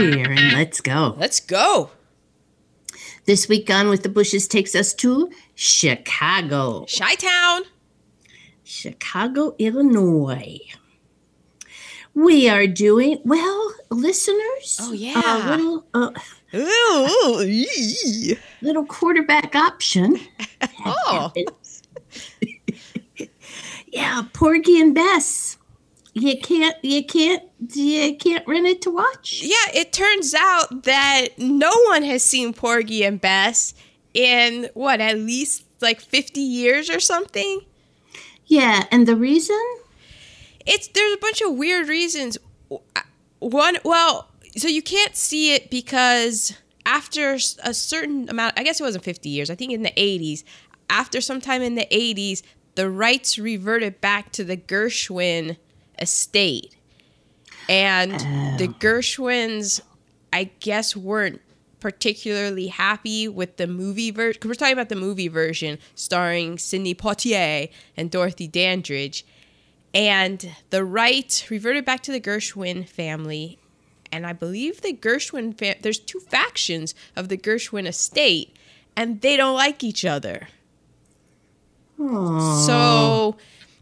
ready. Let's go. Let's go. This week, Gone with the Bushes takes us to Chicago. Chi Town. Chicago, Illinois. We are doing well, listeners. Oh, yeah. A little, uh, Ooh, little quarterback option. Oh. yeah, Porgy and Bess. You can't, you can't, you can't rent it to watch. Yeah, it turns out that no one has seen Porgy and Bess in what, at least like 50 years or something? Yeah, and the reason? It's there's a bunch of weird reasons. Uh, one, well, so you can't see it because after a certain amount, I guess it wasn't 50 years, I think in the 80s, after some time in the 80s, the rights reverted back to the Gershwin estate. And the oh. Gershwins, I guess, weren't particularly happy with the movie version. We're talking about the movie version starring Sidney Poitier and Dorothy Dandridge. And the right reverted back to the Gershwin family. And I believe the Gershwin fam- there's two factions of the Gershwin estate, and they don't like each other. So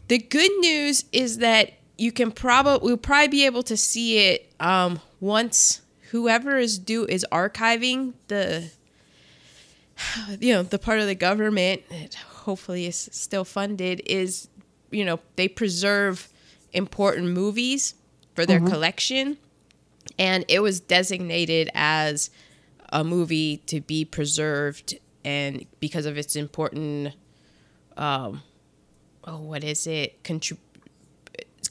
the good news is that you can probably we'll probably be able to see it um, once whoever is do is archiving the you know the part of the government that hopefully is still funded is you know they preserve important movies for their collection. And it was designated as a movie to be preserved and because of its important um oh what is it? Contrib-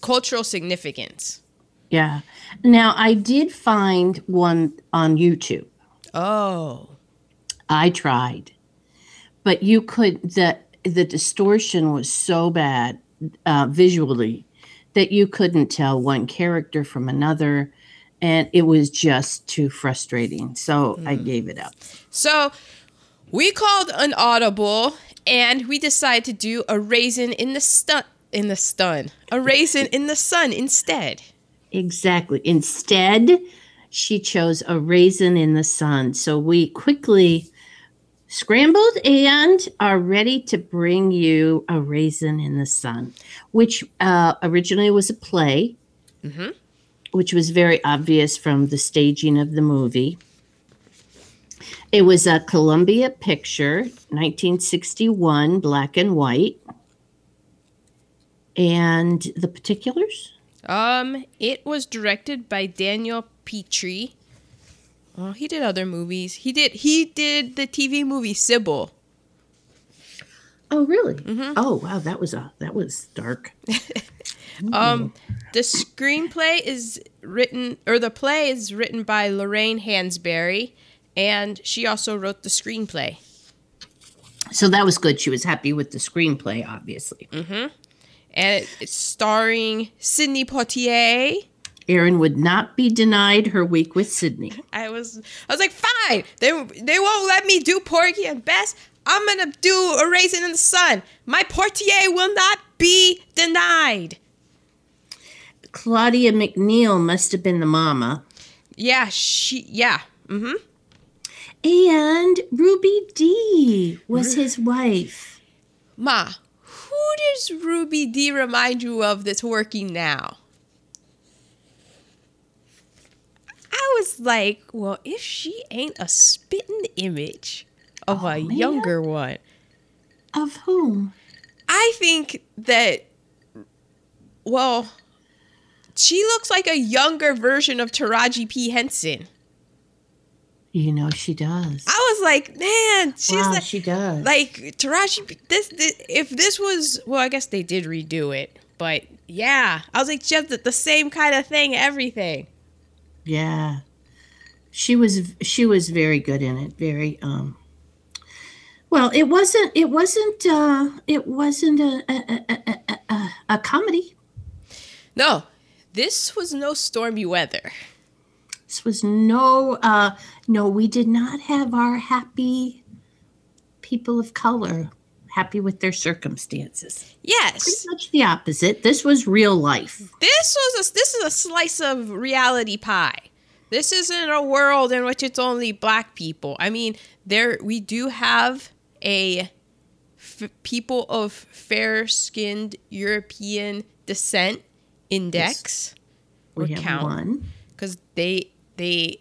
cultural significance Yeah. Now, I did find one on YouTube. oh I tried, but you could the the distortion was so bad uh, visually that you couldn't tell one character from another, and it was just too frustrating. So I gave it up. so we called an audible and we decided to do a raisin in the stun in the sun. a raisin in the sun instead Exactly. Instead, she chose a raisin in the sun. So we quickly scrambled and are ready to bring you a raisin in the sun, which uh, originally was a play, Mhm. which was very obvious from the staging of the movie. It was a Columbia picture, 1961, black and white. And the particulars? Um, it was directed by Daniel Petrie. Oh, he did other movies. He did he did the TV movie Sybil. Oh, really? Oh, wow. That was a that was dark. Um, the screenplay is written or the play is written by Lorraine Hansberry, and she also wrote the screenplay. So that was good. She was happy with the screenplay, obviously. And it, it's starring Sidney Poitier. Erin would not be denied her week with Sidney. I was I was like, fine. They they won't let me do Porgy and Bess. I'm gonna do a raisin in the sun. My Poitier will not be denied. Claudia McNeil must have been the mama. Yeah, she yeah. Mm-hmm. And Ruby Dee was his wife. Ma, who does Ruby Dee remind you of that's working now? I was like, well, if she ain't a spitting image of a oh, man. younger one, Of whom? I think that, well, she looks like a younger version of Taraji P. Henson. You know she does. I was like, man, she's wow, like, she does. like Taraji. This, this, if this was, well, I guess they did redo it, but yeah, I was like, just the, the same kind of thing, everything. yeah. She was she was very good in it. Very um well, it wasn't it wasn't uh it wasn't a a, a, a, a, a comedy. No, this was no stormy weather. This was no uh no, we did not have our happy people of color happy with their circumstances. Yes. Pretty much the opposite. This was real life. This was a, this is a slice of reality pie. This isn't a world in which it's only black people. I mean, there we do have a f- people of fair-skinned European descent index We or count one. because they they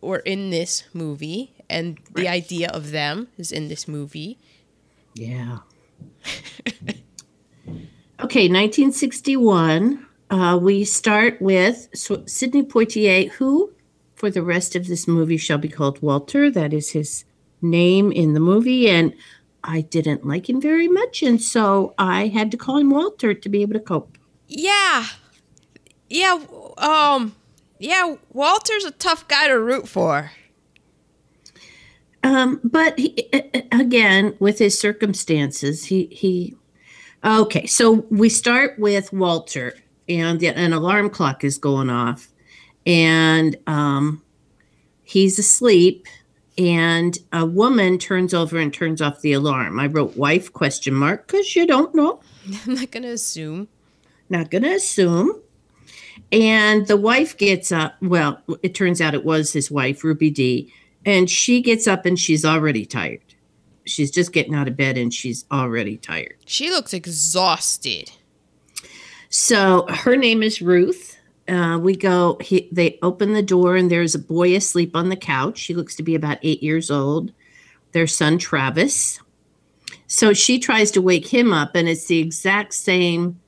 were in this movie and the Right. idea of them is in this movie. Yeah. okay, 1961. Uh, we start with Sw- Sidney Poitier, who, for the rest of this movie, shall be called Walter. That is his name in the movie, and I didn't like him very much, and so I had to call him Walter to be able to cope. Yeah. Yeah, um yeah, Walter's a tough guy to root for. Um, but he, again, with his circumstances, he he. Okay, so we start with Walter, and an alarm clock is going off, and um, he's asleep, and a woman turns over and turns off the alarm. I wrote wife question mark because you don't know. I'm not gonna assume. Not going to assume. And the wife gets up. Well, it turns out it was his wife, Ruby Dee. And she gets up and she's already tired. She's just getting out of bed and she's already tired. She looks exhausted. So her name is Ruth. Uh, we go, he, they open the door and there's a boy asleep on the couch. He looks to be about eight years old. Their son, Travis. So she tries to wake him up, and it's the exact same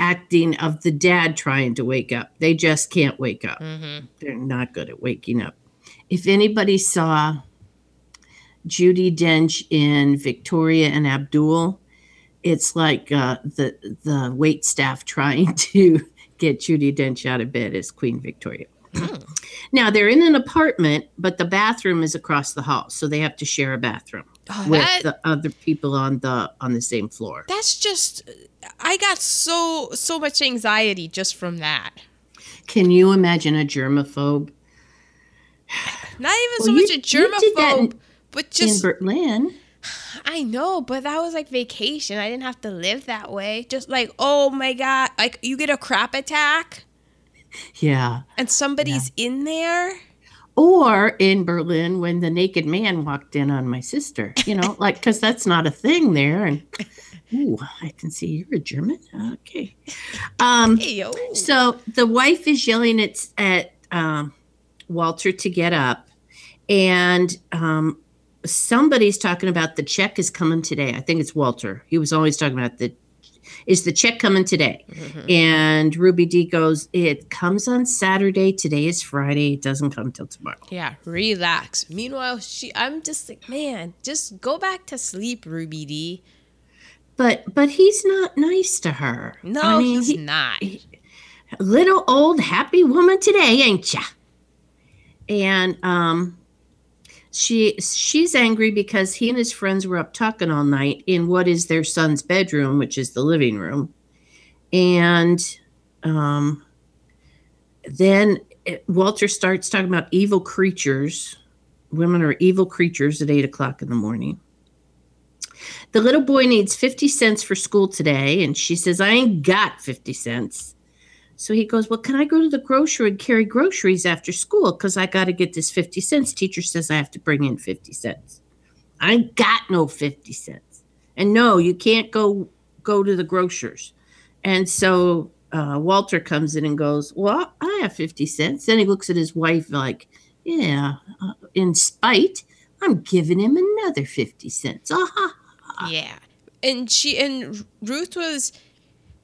acting of the dad trying to wake up. They just can't wake up. Mm-hmm. They're not good at waking up. If anybody saw Judi Dench in Victoria and Abdul, it's like uh, the the wait staff trying to get Judi Dench out of bed as Queen Victoria. now they're in an apartment, but the bathroom is across the hall, so they have to share a bathroom Oh, with that, the other people on the on the same floor. that's just I got so so much anxiety just from that. Can you imagine a germaphobe Not even Well, so you- much a you did in- germaphobe, but just in Berlin? I know, but that was like vacation. I didn't have to live that way. Just like, oh my god, like you get a crap attack Yeah. and somebody's in there. Or in Berlin when the naked man walked in on my sister, you know, like because that's not a thing there. And ooh, I can see you're a German. Okay. Um, Hey yo. so the wife is yelling at at um, Walter to get up, and um, somebody's talking about the check is coming today. I think it's Walter. He was always talking about the is the check coming today. And Ruby Dee goes, It comes on Saturday. Today is Friday. It doesn't come till tomorrow. Yeah, relax. Meanwhile, she I'm just like, man, just go back to sleep, Ruby Dee. But but he's not nice to her. No, I mean, he's he- not. little old happy woman today, ain't ya? And um she she's angry because he and his friends were up talking all night in what is their son's bedroom, which is the living room. And um then Walter starts talking about evil creatures. Women are evil creatures at eight o'clock in the morning. The little boy needs 50 cents for school today, and she says, I ain't got 50 cents. So he goes, Well, can I go to the grocery and carry groceries after school? Because I got to get this 50 cents. Teacher says I have to bring in 50 cents. I ain't got no 50 cents. And no, you can't go go to the grocers. And so uh, Walter comes in and goes, Well, I have 50 cents. Then he looks at his wife like, Yeah, uh, in spite, I'm giving him another 50 cents. Ah, Yeah. And she and Ruth was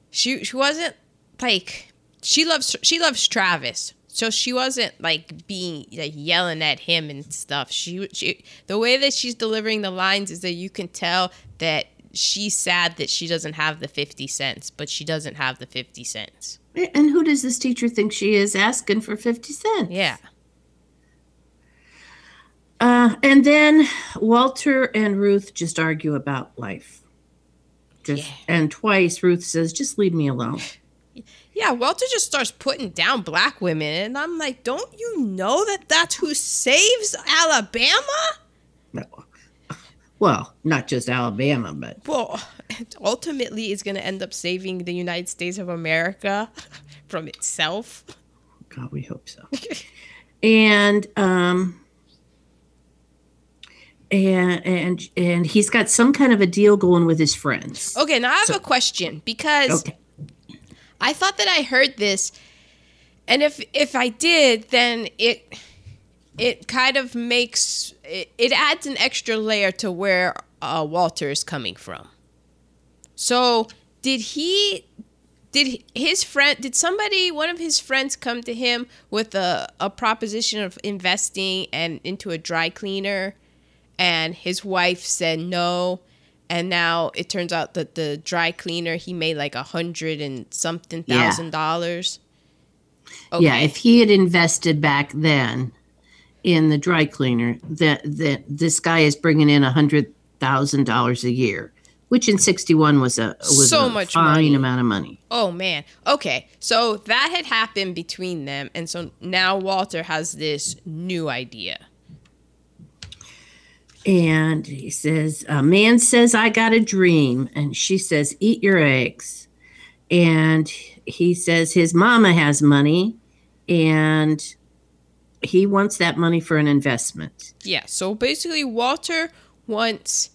she she wasn't like she loves she loves Travis. So she wasn't like being like yelling at him and stuff. She she the way that she's delivering the lines is that you can tell that she's sad that she doesn't have the 50 cents, but she doesn't have the 50 cents. And who does this teacher think she is asking for 50 cents? Yeah. Uh, and then Walter and Ruth just argue about life. Just, Yeah. And twice Ruth says, just leave me alone. Yeah, Walter just starts putting down black women and I'm like, "Don't you know that that's who saves Alabama?" No. Well, not just Alabama, but Well, ultimately, it's going to end up saving the United States of America from itself. God, we hope so. and um, and and and he's got some kind of a deal going with his friends. Okay, now I have a question because Okay. I thought that I heard this, and if if I did, then it it kind of makes it, it adds an extra layer to where uh, Walter is coming from. So did he? Did his friend? Did somebody, one of his friends, come to him with a, a proposition of investing and into a dry cleaner, and his wife said no, and now it turns out that the dry cleaner he made like a hundred and something Yeah. thousand dollars. Yeah, if he had invested back then in the dry cleaner, that that this guy is bringing in a hundred thousand dollars a year, which in sixty one was a was So a much fine money. amount of money. Oh man. Okay. So that had happened between them and so now Walter has this new idea. And he says, a man says, I got a dream. And she says, eat your eggs. And he says, his mama has money and he wants that money for an investment. Yeah. So basically Walter wants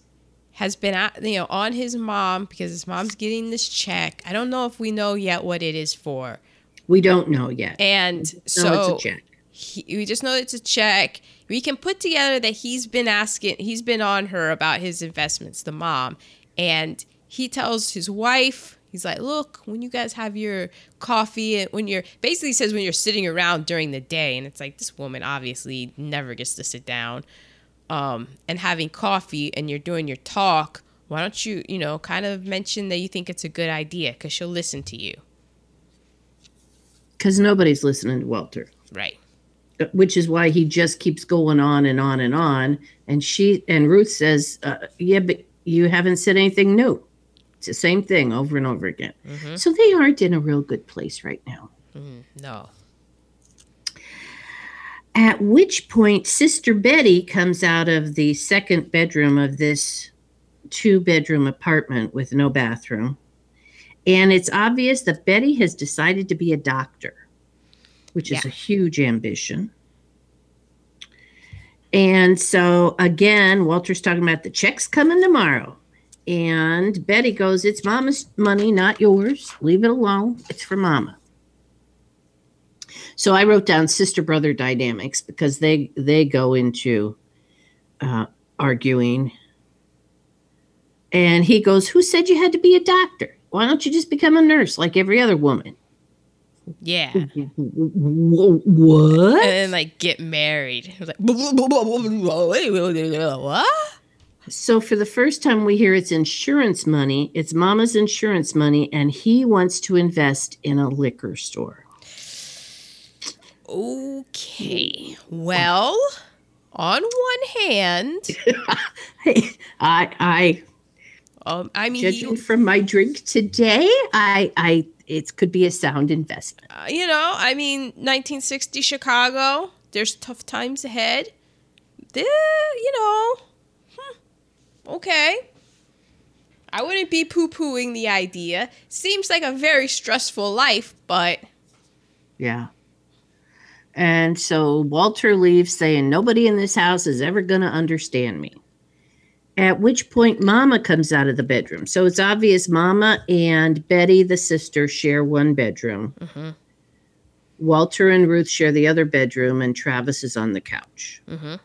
has been at, you know on his mom because his mom's getting this check. I don't know if we know yet what it is for. We don't know yet. And no, so it's a check. he, we just know it's a check. We can put together that he's been asking, he's been on her about his investments, the mom, and he tells his wife, he's like, "Look, when you guys have your coffee, and when you're basically says when you're sitting around during the day, and it's like this woman obviously never gets to sit down, um, and having coffee, and you're doing your talk." Why don't you, you know, kind of mention that you think it's a good idea because she'll listen to you, Because nobody's listening to Walter. right? Which is why he just keeps going on and on and on. And she and Ruth says, uh, "Yeah, but you haven't said anything new. It's the same thing over and over again." So they aren't in a real good place right now. No. At which point, Sister Betty comes out of the second bedroom of this two bedroom apartment with no bathroom. And it's obvious that Betty has decided to be a doctor, which is a huge ambition. And so, again, Walter's talking about the checks coming tomorrow. And Betty goes, It's mama's money, not yours. Leave it alone. It's for mama. So I wrote down sister brother dynamics because they they go into uh, arguing. And he goes, "Who said you had to be a doctor? Why don't you just become a nurse like every other woman?" Yeah. What? and then like get married. Like what? So for the first time, we hear it's insurance money. It's Mama's insurance money, and he wants to invest in a liquor store. Okay. Well, on one hand, I, I um, I mean, judging from my drink today, I, I, it could be a sound investment. uh, you know, I mean, 1960 Chicago. There's tough times ahead. There, you know, hmm, okay. I wouldn't be poo pooing the idea. Seems like a very stressful life, but Yeah. And so Walter leaves saying, Nobody in this house is ever going to understand me. At which point, Mama comes out of the bedroom. So it's obvious Mama and Betty, the sister, share one bedroom. Mhm. Walter and Ruth share the other bedroom, and Travis is on the couch. Mhm.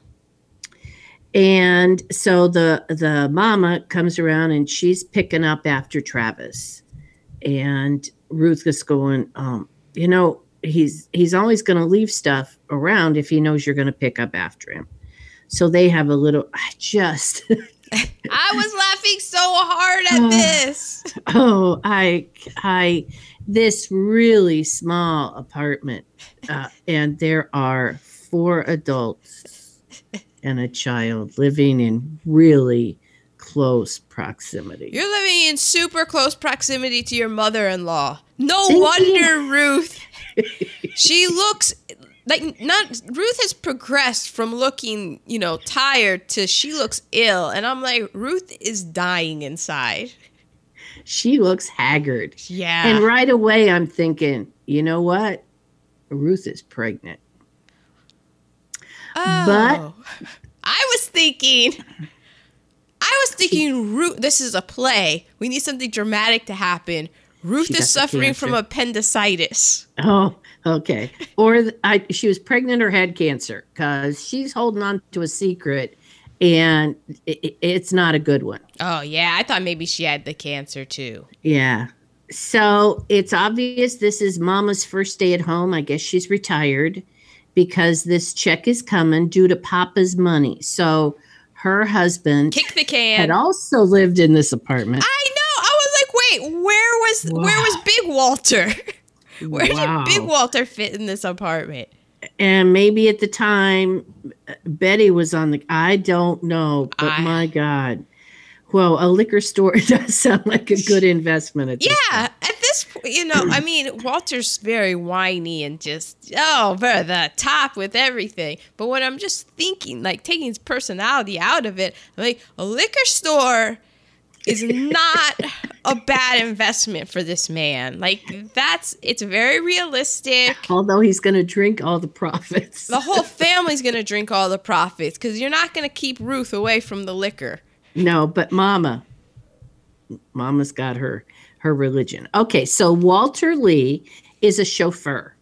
And so the the mama comes around and she's picking up after Travis, and Ruth is going, um, you know, he's he's always going to leave stuff around if he knows you're going to pick up after him. So they have a little. I just I was laughing so hard at this. oh I I this really small apartment, uh, and there are four adults and a child living in really close proximity. You're living in super close proximity to your mother in law. No Thank wonder, Ruth. She looks like not Ruth has progressed from looking, you know, tired to she looks ill and I'm like Ruth is dying inside. She looks haggard. Yeah. And right away I'm thinking, you know what? Ruth is pregnant. Oh. but I was thinking I was thinking Ruth this is a play. We need something dramatic to happen. Ruth is suffering from appendicitis. Oh, okay. Or I, she was pregnant or had cancer because she's holding on to a secret, and i i- it's not a good one. Oh yeah, I thought maybe she had the cancer too. Yeah. So it's obvious this is Mama's first day at home. I guess she's retired because this check is coming due to Papa's money. So her husband Kick the can. had also lived in this apartment. I know. I was like, wait, where was where was Big Walter? Where Wow. did Big Walter fit in this apartment? and maybe at the time Betty was on the I don't know, but I- my God. Well, a liquor store does sound like a good investment at this Yeah, at this point, you know, I mean, Walter's very whiny and just oh, over the top with everything. But when I'm just thinking, like taking his personality out of it, like a liquor store is not a bad investment for this man. Like that's it's very realistic. Although he's going to drink all the profits. The whole family's gonna drink all the profits because you're not gonna keep Ruth away from the liquor. No, but Mama, Mama's got her her religion. Okay, so Walter Lee is a chauffeur,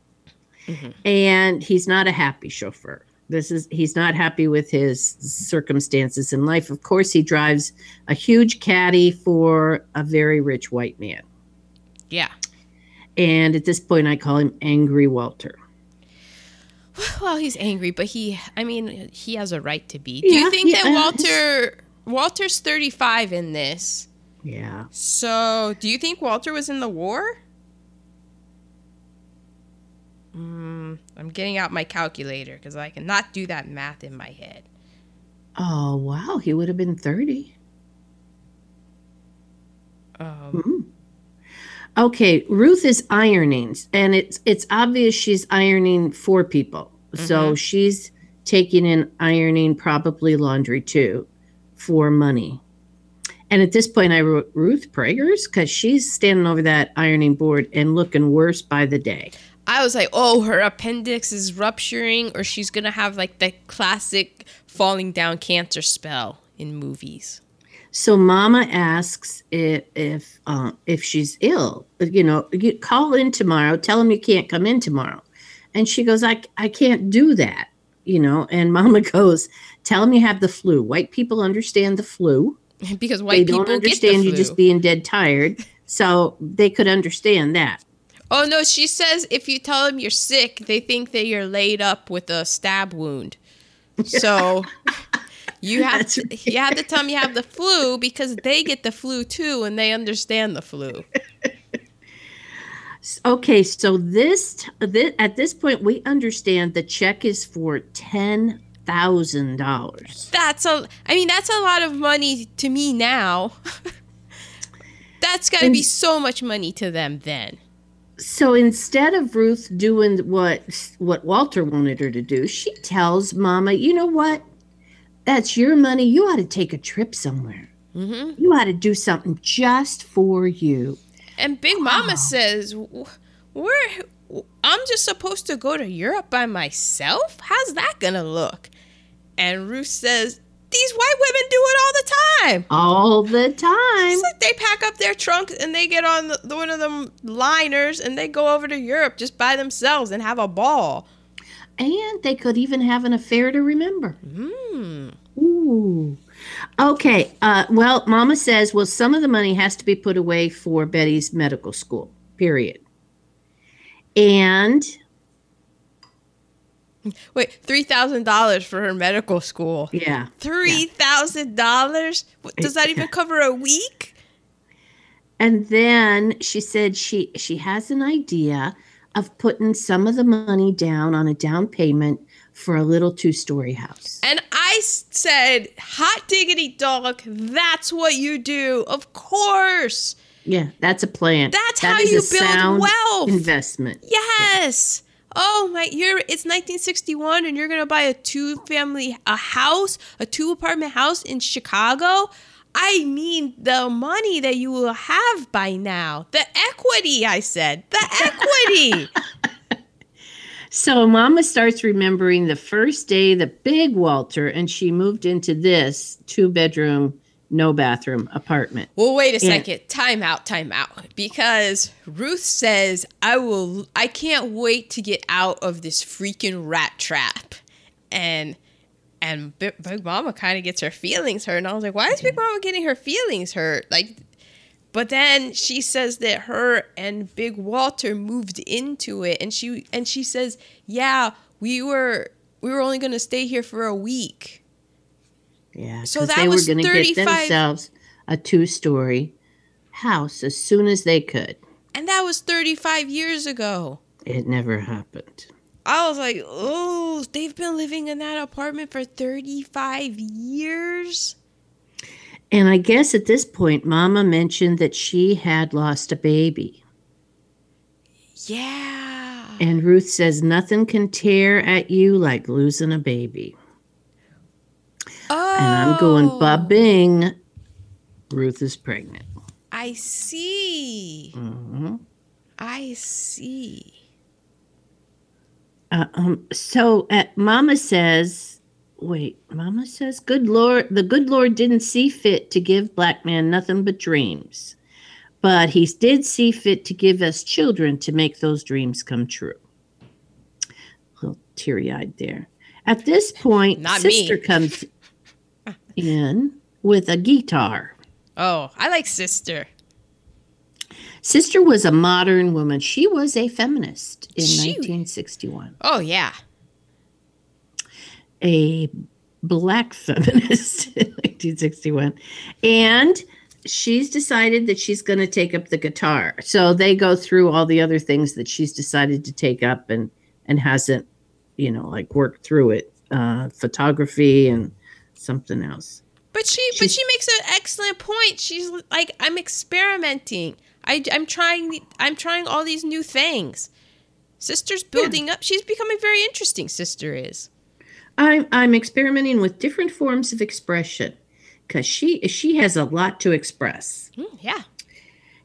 mm-hmm. and he's not a happy chauffeur. This is he's not happy with his circumstances in life. Of course, he drives a huge caddy for a very rich white man, Yeah. and at this point, I call him Angry Walter. Well, he's angry, but he, I mean, he has a right to be. Do Yeah, you think yeah, that Walter, Walter's 35 in this? Yeah. So, do you think Walter was in the war? Mm, I'm getting out my calculator because I cannot do that math in my head. Oh wow, he would have been thirty. Um, Hmm. Okay, Ruth is ironing, and it's it's obvious she's ironing for people. So she's taking in ironing, probably laundry too, for money. And at this point, I wrote Ruth Prager's because she's standing over that ironing board and looking worse by the day. I was like, oh, her appendix is rupturing, or she's gonna have like the classic falling down cancer spell in movies. So Mama asks if if uh, if she's ill. You know, you call in tomorrow. Tell him you can't come in tomorrow. And she goes, I I can't do that. You know. And Mama goes, tell him you have the flu. White people understand the flu. because they white don't people understand get the you just being dead tired. So they could understand that. Oh no, she says if you tell them you're sick, they think that you're laid up with a stab wound. So you have to, you have to tell them you have the flu because they get the flu too and they understand the flu. Okay, so this, this at this point we understand the check is for ten thousand dollars. That's a I mean that's a lot of money to me now. that's got to be so much money to them then. So instead of Ruth doing what what Walter wanted her to do, she tells Mama, "You know what? That's your money. You ought to take a trip somewhere. hmm You ought to do something just for you." And Big Mama says, "W- "We're I'm just supposed to go to Europe by myself? How's that gonna look?" And Ruth says, "These white women do it all the time. All the time. Like they pack up their trunks and they get on the, one of them liners and they go over to Europe just by themselves and have a ball." And they could even have an affair to remember. Hmm. Ooh. Okay. Uh, well, Mama says, well, some of the money has to be put away for Betty's medical school, period. And Wait, three thousand dollars for her medical school. yeah, Three thousand dollars? Does that even cover a week? and then she said she she has an idea of putting some of the money down on a down payment for a little two-story house. And I said, hot diggity dog, that's what you do. Of course. Yeah, that's a plan. That's That how you a build sound wealth. Investment. Yes. Oh my, you're it's 1961 and you're gonna buy a two family a house, a two apartment house in Chicago. I mean the money that you will have by now, the equity. I said the equity. So Mama starts remembering the first day the big Walter and she moved into this two bedroom, no bathroom apartment. Well, wait a second. Time out, time out. Because Ruth says, I will I can't wait to get out of this freaking rat trap. And and Big, Big Mama kind of gets her feelings hurt. And I was like, why is Big Mama getting her feelings hurt? Like but then she says that her and Big Walter moved into it and she and she says, "Yeah, we were we were only going to stay here for a week." Yeah, So that they was were going to get themselves a two story house as soon as they could. And that was 35 years ago. It never happened. I was like, oh, they've been living in that apartment for 35 years? And I guess at this point, Mama mentioned that she had lost a baby. Yeah. And Ruth says, Nothing can tear at you like losing a baby. And I'm going, Bob Bing, Ruth is pregnant. I see. hmm I see. Uh, um, so uh, Mama says, wait, Mama says, good Lord, the good Lord didn't see fit to give black man nothing but dreams, but he did see fit to give us children to make those dreams come true. A little teary eyed there. At this point, Not me. sister comes in with a guitar. Oh, I like sister. Sister was a modern woman. She was a feminist in She- 1961. Oh, yeah. a black feminist in 1961 and she's decided that she's going to take up the guitar so they go through all the other things that she's decided to take up and and hasn't you know like worked through it uh photography and something else But she but she makes an excellent point. She's like I'm experimenting. I I'm trying I'm trying all these new things. Sister's building up. She's becoming very interesting, sister is. i'm i'm experimenting with different forms of expression because she she has a lot to express Mm, yeah.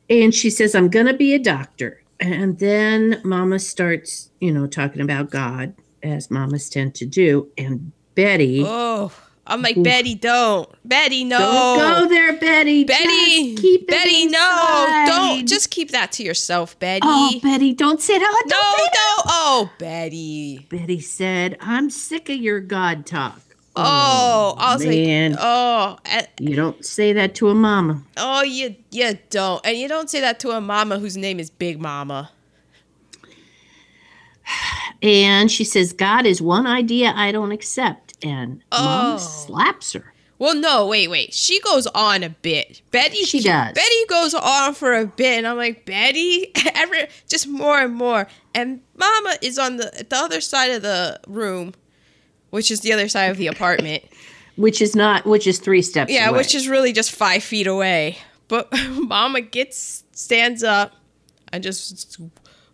and she says i'm to be a doctor and then mama starts you know talking about god as mamas tend to do and betty Oh, I'm like. Betty, don't. Betty, no. don't go there betty Betty, Just keep it Betty, no, don't. Just keep that to yourself, Betty. oh betty don't say that no, don't say that. no. Oh, Betty. betty said i'm sick of your god talk Oh, I was man. like, oh, eh, you don't say that to a mama oh, you, you don't, and you don't say that to a mama whose name is Big Mama. and she says god is one idea i don't accept and Oh. slaps her Well, no, wait, wait. She goes on a bit. Betty, She does. Betty goes on for a bit, and I'm like, Betty, every just more and more. And Mama is on the the other side of the room, which is the other side of the apartment. which is not which is three steps Yeah, away. which is really just five feet away. But Mama gets stands up and just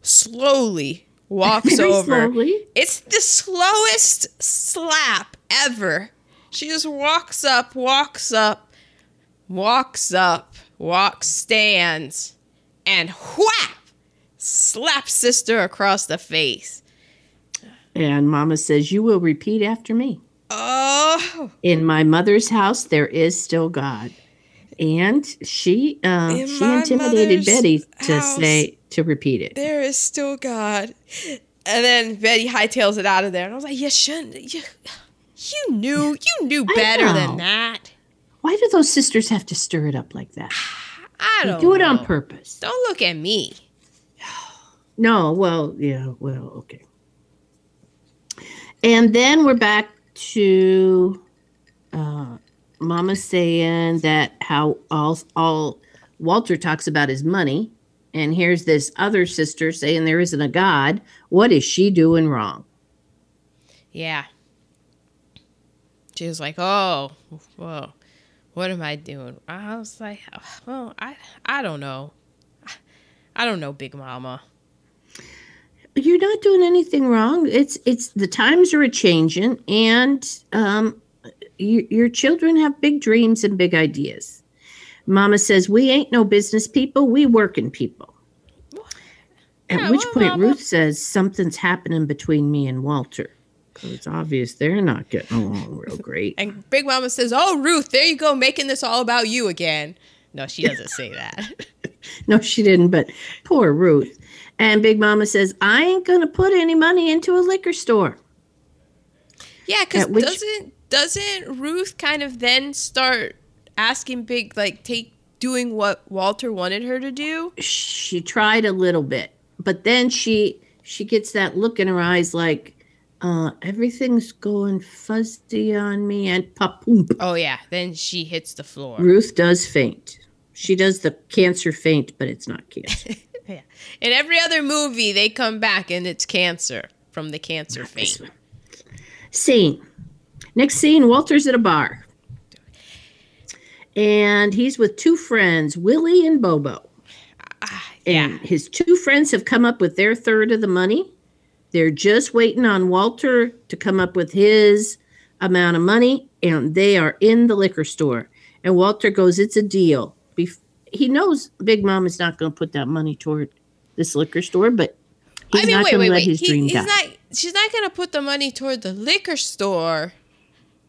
slowly walks Very over. slowly. It's the slowest slap ever. She just walks up, walks up, walks up, walks, stands, and whap! Slaps sister across the face. And Mama says, You will repeat after me. Oh, In my mother's house, there is still God. And she uh, she intimidated Betty to house. say to repeat it. there is still God. And then Betty hightails it out of there. And I was like, You shouldn't. You, you knew. You knew better than that. Why do those sisters have to stir it up like that? I don't do it on purpose. Don't look at me. No, well, yeah, well, okay. And then we're back to uh, Mama saying that how all all Walter talks about his money, and here's this other sister saying there isn't a God. What is she doing wrong? Yeah. She was like, "Oh, well, what am I doing?" I was like, "Well, I, I don't know. I don't know, Big Mama." you're not doing anything wrong. It's it's the times are a changing, and um, you, your children have big dreams and big ideas. Mama says we ain't no business people, we working people. At Yeah, which well, point Mama- Ruth says something's happening between me and Walter. it's obvious they're not getting along real great. And Big Mama says, "Oh, Ruth, there you go, making this all about you again." No, she doesn't say that. No, she didn't, but poor Ruth. And Big Mama says, I ain't gonna put any money into a liquor store. Yeah, because which- doesn't doesn't Ruth kind of then start asking Big like take doing what Walter wanted her to do? she tried a little bit but then she she gets that look in her eyes like uh everything's going fuzzy on me and pop Oh yeah, then she hits the floor. ruth does faint she does the cancer faint but it's not cancer Yeah. In every other movie, they come back and it's cancer from the cancer fame. scene next scene walter's at a bar and he's with two friends willie and bobo ah, And yeah. his two friends have come up with their third of the money. They're just waiting on Walter to come up with his amount of money, and they are in the liquor store. And Walter goes, It's a deal. Bef- he knows Big Mom is not going to put that money toward this liquor store, but he's I mean, not going to let wait. his He- dream he's die. not. She's not going to put the money toward the liquor store.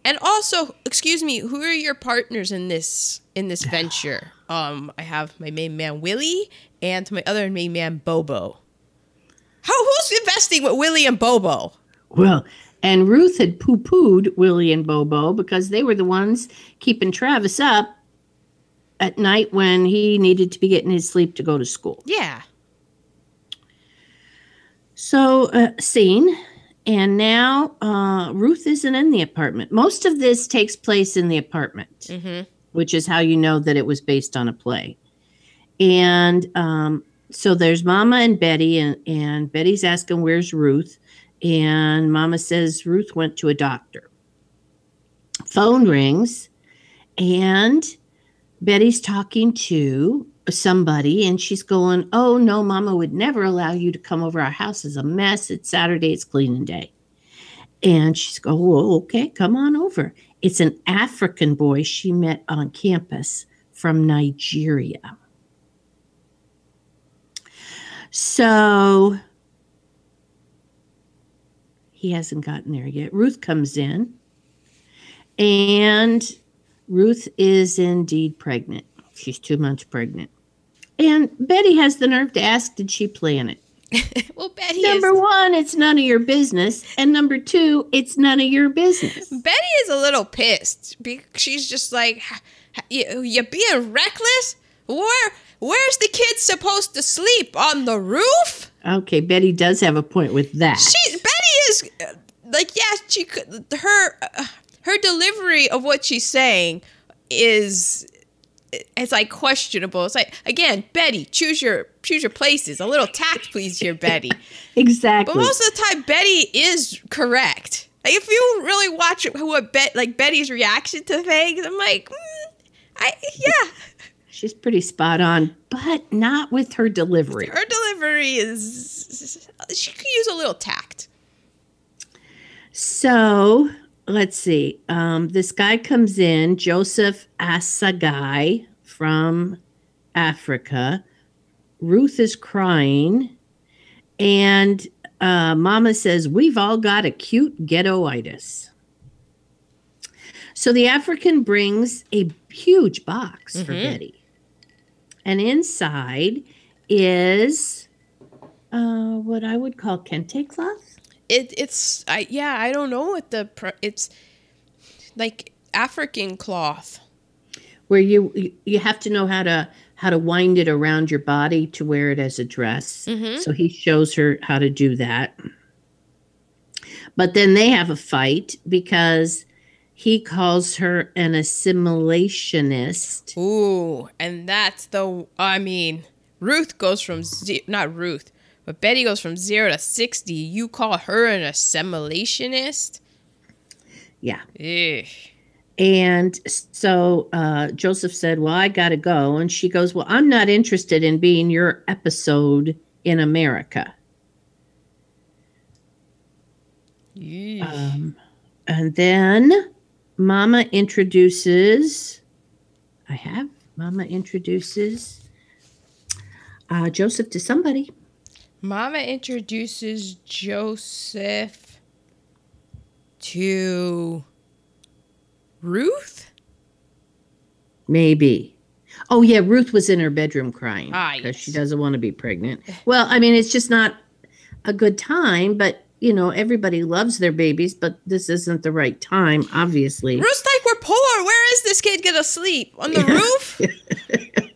And also, excuse me, who are your partners in this in this venture? Um, I have my main man Willie and my other main man Bobo. How who's investing with Willie and Bobo? Well, and Ruth had poo pooed Willie and Bobo because they were the ones keeping Travis up at night when he needed to be getting his sleep to go to school. Yeah. So, uh, scene. And now uh, Ruth isn't in the apartment. Most of this takes place in the apartment, Mm-hmm. which is how you know that it was based on a play. And um, so there's Mama and Betty, and, and Betty's asking, Where's Ruth? And Mama says, Ruth went to a doctor. Phone rings, and Betty's talking to somebody and she's going, Oh, no, mama would never allow you to come over. Our house is a mess. It's Saturday, it's cleaning day. And she's going, Oh, okay, come on over. It's an African boy she met on campus from Nigeria. So he hasn't gotten there yet. Ruth comes in, and Ruth is indeed pregnant. She's two months pregnant. And Betty has the nerve to ask, Did she plan it? well, Betty Number is one, it's none of your business. And number two, it's none of your business. Betty is a little pissed because she's just like, you, you being reckless. Where where's the kid supposed to sleep on the roof? Okay, Betty does have a point with that. She Betty is uh, like, yeah, she could. Her uh, her delivery of what she's saying is it's like questionable. It's like again, Betty, choose your choose your places. A little tact, please, here, Betty. exactly. But most of the time, Betty is correct. Like if you really watch what Bet like Betty's reaction to things, I'm like, mm, I yeah, She's pretty spot on, but not with her delivery. her delivery is she could use a little tact. So let's see. Um, this guy comes in, Joseph Asagai from Africa. Ruth is crying, and uh, Mama says, We've all got acute ghettoitis. So the African brings a huge box for Mhm. Betty. And inside is uh, what I would call kente cloth. It it's I yeah I don't know what the it's like African cloth. where you you- have to know how to how to wind it around your body to wear it as a dress. Mhm. So he shows her how to do that. But then they have a fight because he calls her an assimilationist. Ooh, and that's the I mean Ruth goes from ze- not Ruth, but Betty goes from zero to sixty. You call her an assimilationist? Yeah. Ugh. And so uh, Joseph said, Well, I got to go. And she goes, Well, I'm not interested in being your episode in America. Um, and then Mama introduces, I have, Mama introduces uh, Joseph to somebody. Mama introduces Joseph to Ruth. Maybe. Oh yeah, Ruth was in her bedroom crying Ah, because she doesn't want to be pregnant. Well, I mean, it's just not a good time, but you know, everybody loves their babies, but this isn't the right time, obviously. Ruth's like, we're poor. Where is this kid gonna sleep on the roof?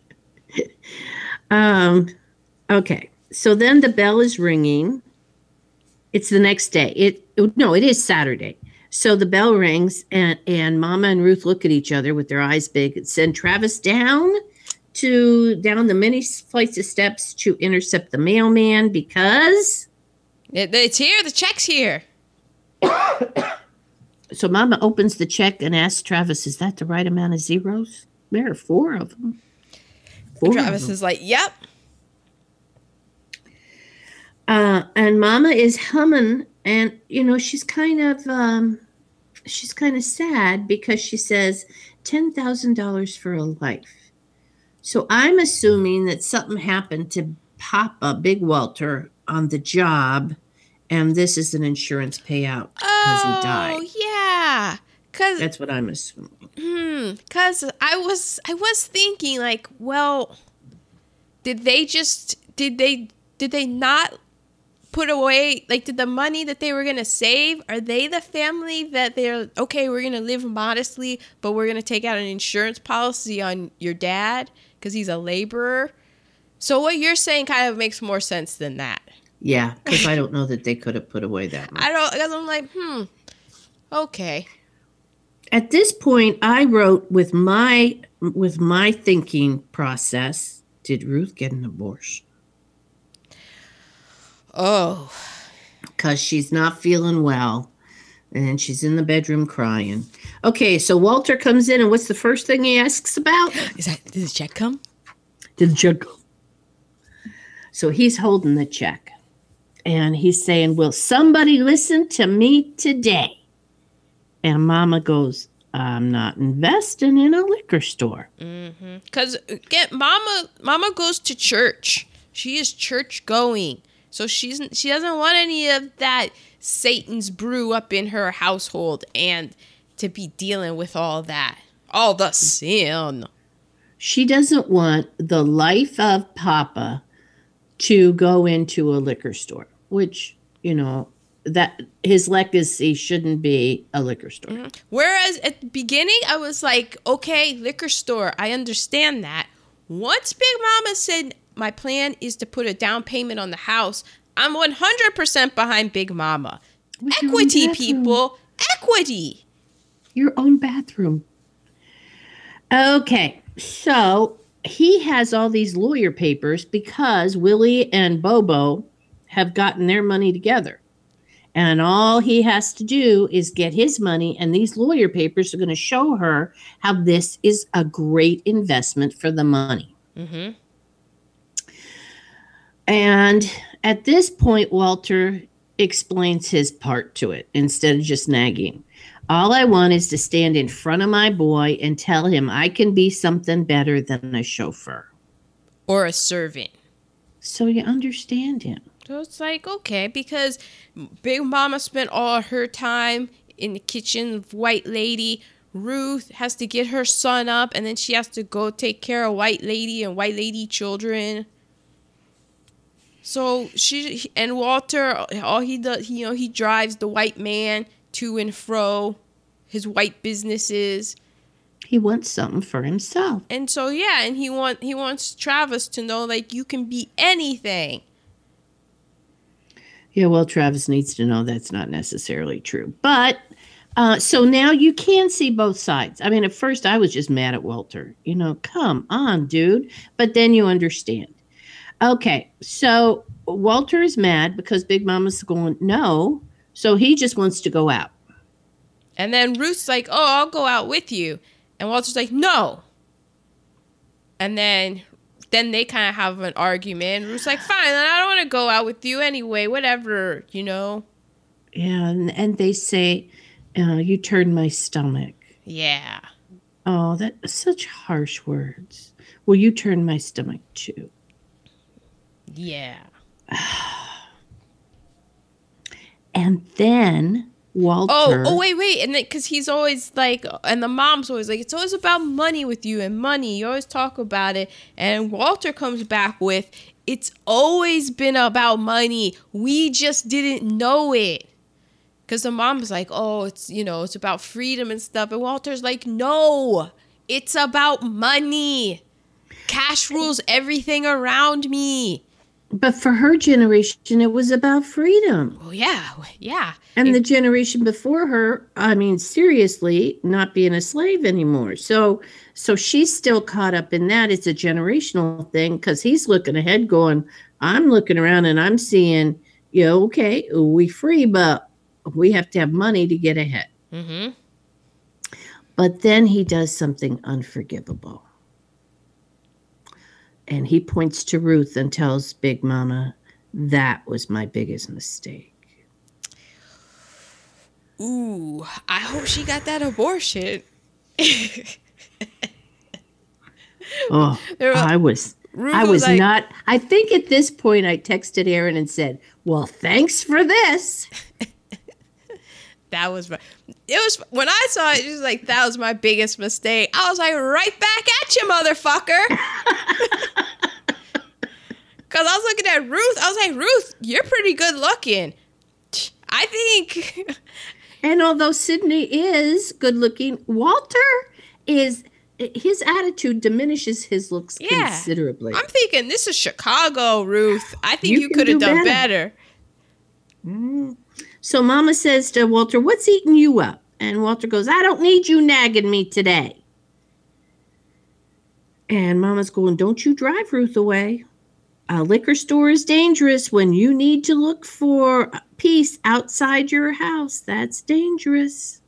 Um, okay. So then the bell is ringing. It's the next day. It no, it is Saturday. So the bell rings and and Mama and Ruth look at each other with their eyes big. Send Travis down to down the many flights of steps to intercept the mailman because It- it's here. The check's here. so Mama opens the check and asks Travis, "Is that the right amount of zeros?" There are four of them. Four of Travis them. is like, yep. Uh, and mama is humming and you know she's kind of um, she's kind of sad because she says $10000 for a life so i'm assuming that something happened to papa big walter on the job and this is an insurance payout because Oh, he died Oh yeah. Cause that's what i'm assuming Hmm. Cause I was I was thinking like, well, did they just did they did they not put away like did the money that they were gonna save are they the family that they're okay we're gonna live modestly but we're gonna take out an insurance policy on your dad because he's a laborer? So what you're saying kind of makes more sense than that. Yeah because i don't know that they could have put away that much. I don't i'm like hmm okay. At this point i wrote with my with my thinking process did ruth get an abortion oh. Because she's not feeling well and she's in the bedroom crying. Okay so walter comes in and what's the first thing he asks about? Is that did the check come? Did the check go? so he's holding the check and he's saying will somebody listen to me today? And mama goes i'm not investing in a liquor store. Mm-hmm. Cause get mama mama goes to church. She is church going. So she's she doesn't want any of that Satan's brew up in her household and to be dealing with all that. All the sin. she doesn't want the life of Papa to go into a liquor store, which, you know, that his legacy shouldn't be a liquor store. Mm-hmm. Whereas at the beginning I was like, okay, liquor store, I understand that. Once Big Mama said my plan is to put a down payment on the house, I'm 100% behind Big Mama. With Equity, people. Equity. Your own bathroom. Okay, so he has all these lawyer papers because Willie and Bobo have gotten their money together. And all he has to do is get his money, and these lawyer papers are going to show her how this is a great investment for the money. Mm-hmm. And at this point, Walter explains his part to it instead of just nagging. All I want is to stand in front of my boy and tell him I can be something better than a chauffeur. Or a servant. So you understand him. So it's like, okay, because Big Mama spent all her time in the kitchen with White Lady. Ruth has to get her son up, and then she has to go take care of White Lady and White Lady children. So she and Walter, all he does, you know, he drives the white man to and fro, his white businesses, He wants something for himself. and so yeah, and he want he wants Travis to know like you can be anything. Yeah, well, Travis needs to know that's not necessarily true. But uh, so now you can see both sides. I mean, at first I was just mad at Walter. You know, come on, dude. But then you understand. Okay, so Walter is mad because Big Mama's going, no. So he just wants to go out. And then Ruth's like, "Oh, I'll go out with you," and Walter's like, "No." And then, then they kind of have an argument. Ruth's like, "Fine, then I don't want to go out with you anyway. Whatever, you know." and and they say, uh, "You turned my stomach." Yeah. Oh, that such harsh words. Well, you turned my stomach too. Yeah. And then Walter. Oh, oh, wait, wait, and then because he's always like, and the mom's always like, it's always about money with you and money. You always talk about it, and Walter comes back with, it's always been about money. We just didn't know it. Because the mom's like, oh, it's you know, it's about freedom and stuff, and Walter's like, no, it's about money. Cash rules everything around me. But for her generation, it was about freedom. Oh yeah, yeah. And the generation before her, I mean, seriously, not being a slave anymore. So, so she's still caught up in that. It's a generational thing because he's looking ahead, going, "I'm looking around and I'm seeing, you know, okay, we free, but we have to have money to get ahead." Mm-hmm. But then he does something unforgivable. And he points to Ruth and tells Big Mama, that was my biggest mistake. Ooh, I hope she got that abortion. Oh, was- I was Ruth I was was like- not I think at this point I texted Aaron and said, "Well, thanks for this." That was my, it was when I saw it, it was like that was my biggest mistake. I was like, right back at you, motherfucker. Cause I was looking at Ruth. I was like, Ruth, you're pretty good looking. I think And although Sidney is good looking, Walter is his attitude diminishes his looks Yeah. considerably. I'm thinking this is Chicago, Ruth. I think You you, could have do done better. better. Mm. So Mama says to Walter, What's eating you up? And Walter goes, I don't need you nagging me today. And Mama's going, Don't you drive Ruth away. A liquor store is dangerous when you need to look for peace outside your house. That's dangerous.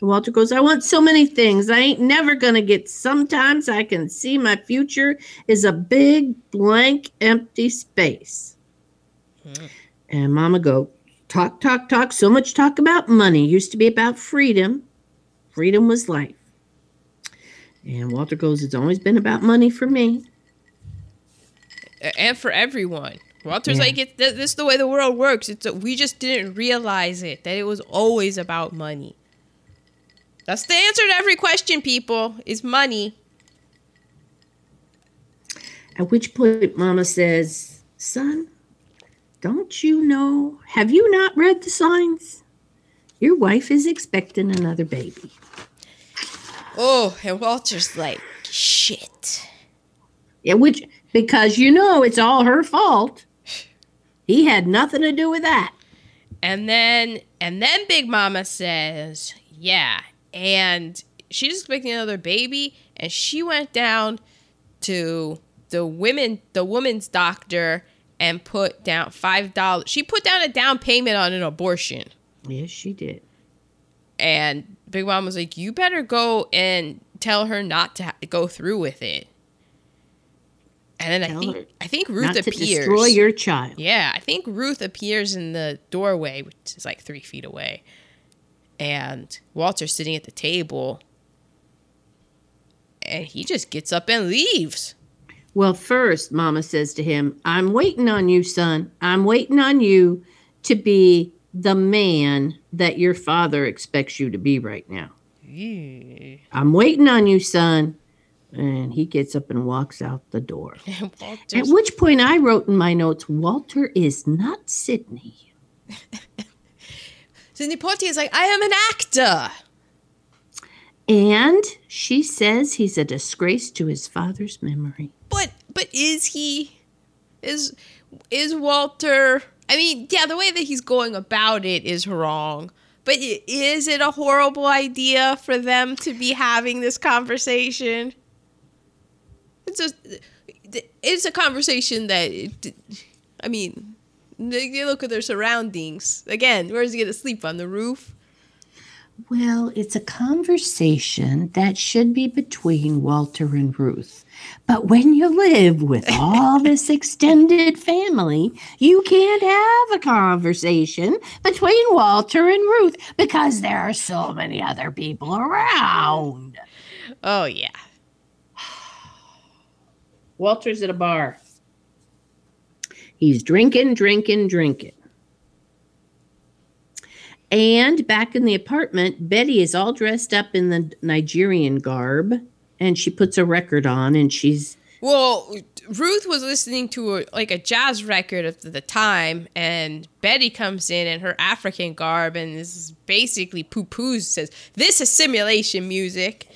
And Walter goes, I want so many things. I ain't never going to get. Sometimes I can see my future is a big, blank, empty space. Hmm. And Mama go, talk, talk, talk. So much talk about money. Used to be about freedom. Freedom was life. And Walter goes, It's always been about money for me. And for everyone. Walter's Yeah. like, it, th- this is the way the world works. It's a, we just didn't realize it that it was always about money. That's the answer to every question, people. Is money. At which point, Mama says, Son, don't you know? Have you not read the signs? Your wife is expecting another baby. Oh, and Walter's like, shit. Yeah, which, because you know it's all her fault. He had nothing to do with that. And then, and then Big Mama says, yeah, and she's expecting another baby, and she went down to the women, the woman's doctor, and put down five dollars. She put down a down payment on an abortion. Yes, she did. And Big Mom was like, "You better go and tell her not to ha- go through with it." And then I think I think Ruth Not to appears. destroy your child. yeah, I think Ruth appears in the doorway, which is like three feet away, and Walter's sitting at the table, and he just gets up and leaves. Well, first, Mama says to him, I'm waiting on you, son. I'm waiting on you to be the man that your father expects you to be right now. I'm waiting on you, son. And he gets up and walks out the door. At which point I wrote in my notes, Walter is not Sidney. Sidney Poitier is like, "I am an actor." And she says he's a disgrace to his father's memory. But but is he is is Walter I mean, yeah, the way that he's going about it is wrong. But is it a horrible idea for them to be having this conversation? It's a it's a conversation that I mean, they they look at their surroundings. Again, where's he going to sleep on the roof? Well, it's a conversation that should be between Walter and Ruth. But when you live with all this extended family, you can't have a conversation between Walter and Ruth because there are so many other people around. Oh yeah. Walter's at a bar. He's drinking, drinking, drinking. And back in the apartment, Betty is all dressed up in the Nigerian garb and she puts a record on and she's Well, Ruth was listening to a, like a jazz record at the time, and Betty comes in in her African garb and is basically poo poos says, "This is simulation music."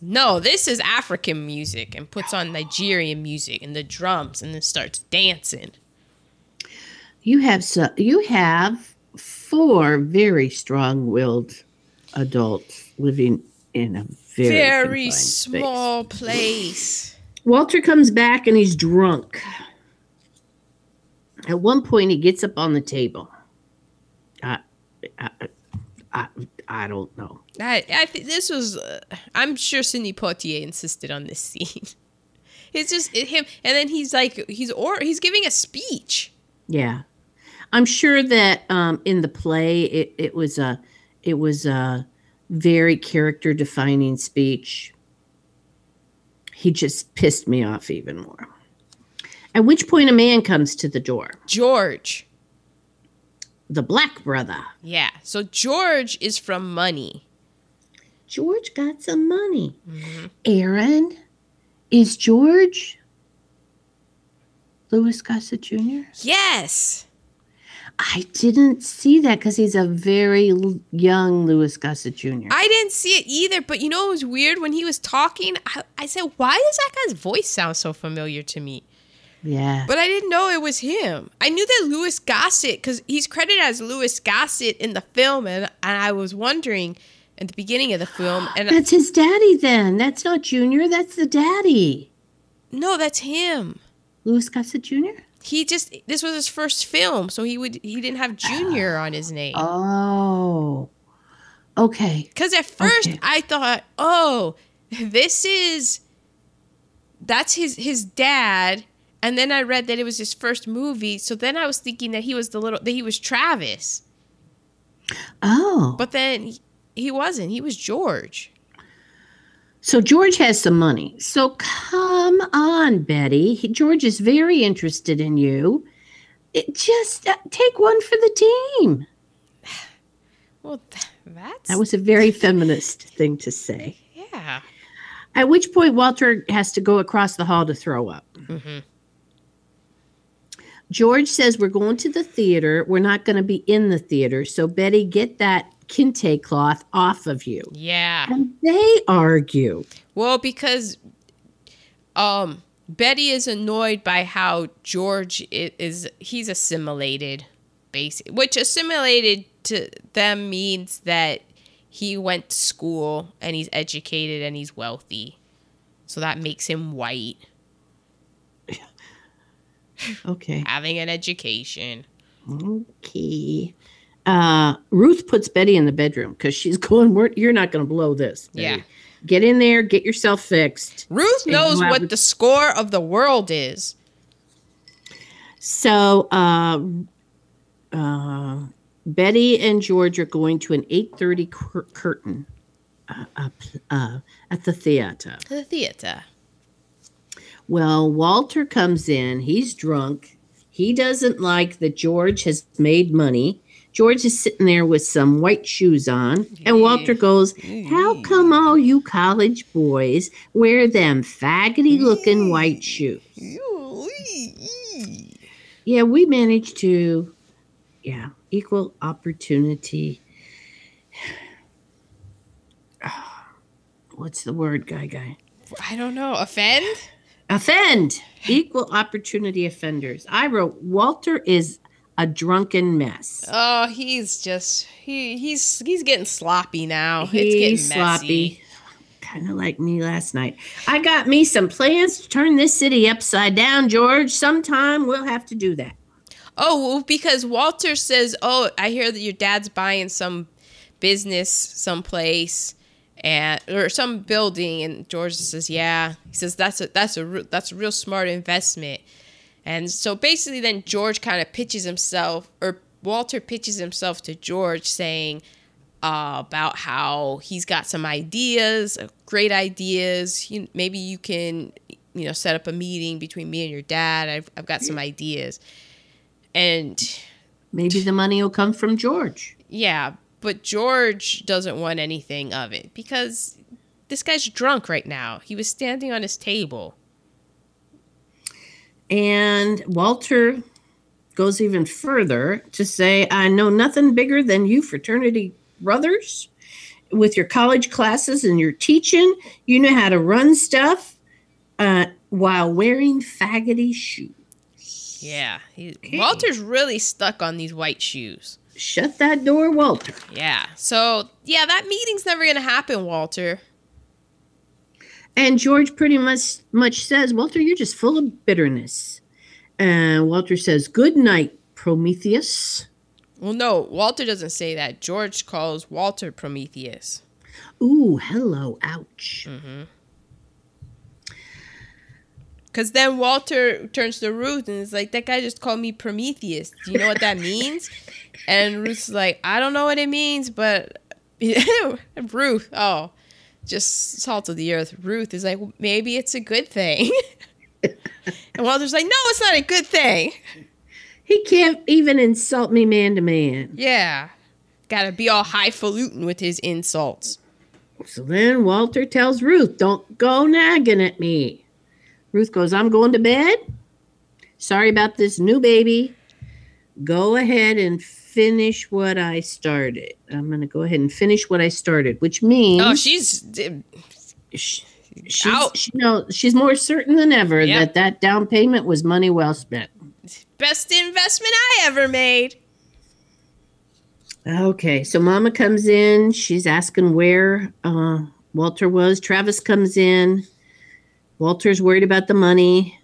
No, this is African music, and puts on Nigerian music and the drums, and then starts dancing. you have so you have four very strong-willed adults living in a very, Very confined space. small place. Walter comes back and he's drunk. At one point, he gets up on the table. I, I, I, I don't know. I, I think this was. Uh, I'm sure Sidney Poitier insisted on this scene. It's just him, and then he's like, he's or he's giving a speech. Yeah, I'm sure that um, in the play, it, it was a, it was a very character defining speech. He just pissed me off even more. At which point, a man comes to the door. George. The black brother. Yeah. So George is from Money. George got some money. Aaron, is George Louis Gossett Jr.? Yes. I didn't see that because he's a very l- young Louis Gossett Jr. I didn't see it either, but you know it was weird when he was talking. I, I said, "Why does that guy's voice sound so familiar to me?" yeah. But I didn't know it was him. I knew that Louis Gossett because he's credited as Louis Gossett in the film, and, and I was wondering at the beginning of the film, and That's his daddy then. That's not Junior. That's the daddy. no, that's him. Louis Gossett Jr.? He just this was his first film, so he would he didn't have Junior on his name. Oh. Okay. Because at first Okay. I thought, oh, this is that's his his dad, and then I read that it was his first movie. So then I was thinking that he was the little that he was Travis, Oh. but then he, he wasn't. He was George. So George has some money. So come on, Betty. He- George is very interested in you. It, just uh, take one for the team. Well, th- that's That was a very feminist thing to say. yeah. At which point, Walter has to go across the hall to throw up. Mhm. George says, We're going to the theater. We're not going to be in the theater. So, Betty, get that kente cloth off of you. Yeah. And they argue. Well, because um Betty is annoyed by how George is he's assimilated basic which assimilated to them means that he went to school and he's educated and he's wealthy. So that makes him white, Okay. having an education. Okay. Uh, Ruth puts Betty in the bedroom because she's going, We're, You're not going to blow this. Betty. Yeah. Get in there, get yourself fixed. Ruth knows what the score of the world is. So, uh, uh, Betty and George are going to an 8:30 cur- curtain uh, uh, at the theater. The theater. Well, Walter comes in. He's drunk. He doesn't like that George has made money. George is sitting there with some white shoes on, and Walter goes, "How come all you college boys wear them faggoty-looking white shoes?" Yeah, we managed to, yeah, equal opportunity. What's the word, guy? Guy. I don't know. Offend? offend equal opportunity offenders i wrote walter is a drunken mess. Oh, he's just he he's he's getting sloppy now. it's getting sloppy. Kind of like me last night. I got me some plans to turn this city upside down george. Sometime we'll have to do that. Oh, well, because Walter says, "Oh, I hear that your dad's buying some business someplace and or some building. And George says yeah. He says that's a that's a that's a real smart investment and so basically then George kind of pitches himself or Walter pitches himself to George saying uh, about how he's got some ideas uh, great ideas you, maybe you can you know set up a meeting between me and your dad I've, I've got some ideas and Maybe the money will come from George. yeah, but George doesn't want anything of it because this guy's drunk right now. He was standing on his table. And Walter goes even further to say, I know nothing bigger than you fraternity brothers with your college classes and your teaching. You know how to run stuff uh, while wearing faggoty shoes. Yeah, he, Walter's really stuck on these white shoes. Shut that door, Walter. Yeah, so yeah, that meeting's never gonna happen, Walter. And George pretty much much says, Walter, you're just full of bitterness. And Walter says, Good night, Prometheus. Well, no, Walter doesn't say that. George calls Walter Prometheus. Ooh, hello, ouch. Mm-hmm. Because then Walter turns to Ruth and is like, that guy just called me Prometheus. Do you know what that means? and Ruth's like, I don't know what it means, but Ruth, oh, just salt of the earth. Ruth is like, well, maybe it's a good thing. and Walter's like, no, it's not a good thing. He can't even insult me man to man. Yeah. Gotta be all highfalutin with his insults. So then Walter tells Ruth, Don't go nagging at me. Ruth goes, I'm going to bed. Sorry about this new baby. Go ahead and finish what I started. I'm going to go ahead and finish what I started, which means Oh, she's. sh- she's, out. she, no, she's more certain than ever Yep. that that down payment was money well spent. Best investment I ever made. Okay, so Mama comes in. She's asking where uh, Walter was. Travis comes in. Walter's worried about the money.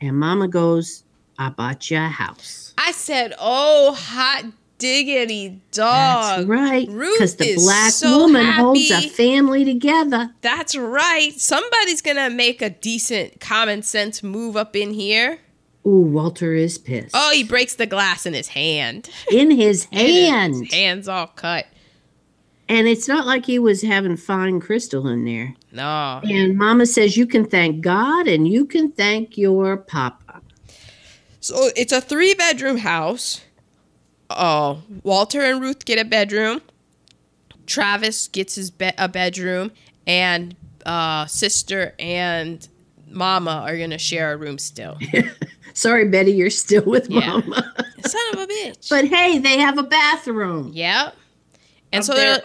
And Mama goes, I bought you a house. I said, "Oh, hot diggity dog." That's right. Because the black so woman holds a family together. That's right. Somebody's gonna make a decent common sense move up in here. Ooh, Walter is pissed. Oh, he breaks the glass in his hand. In his hand. His hand's all cut. And it's not like he was having fine crystal in there. No. And Mama says, You can thank God and you can thank your papa. So it's a three bedroom house. Oh, Walter and Ruth get a bedroom. Travis gets his be- a bedroom, and uh, sister and Mama are gonna share a room still. Sorry, Betty, you're still with Yeah. Mama. Son of a bitch. But hey, they have a bathroom. Yep. And so they're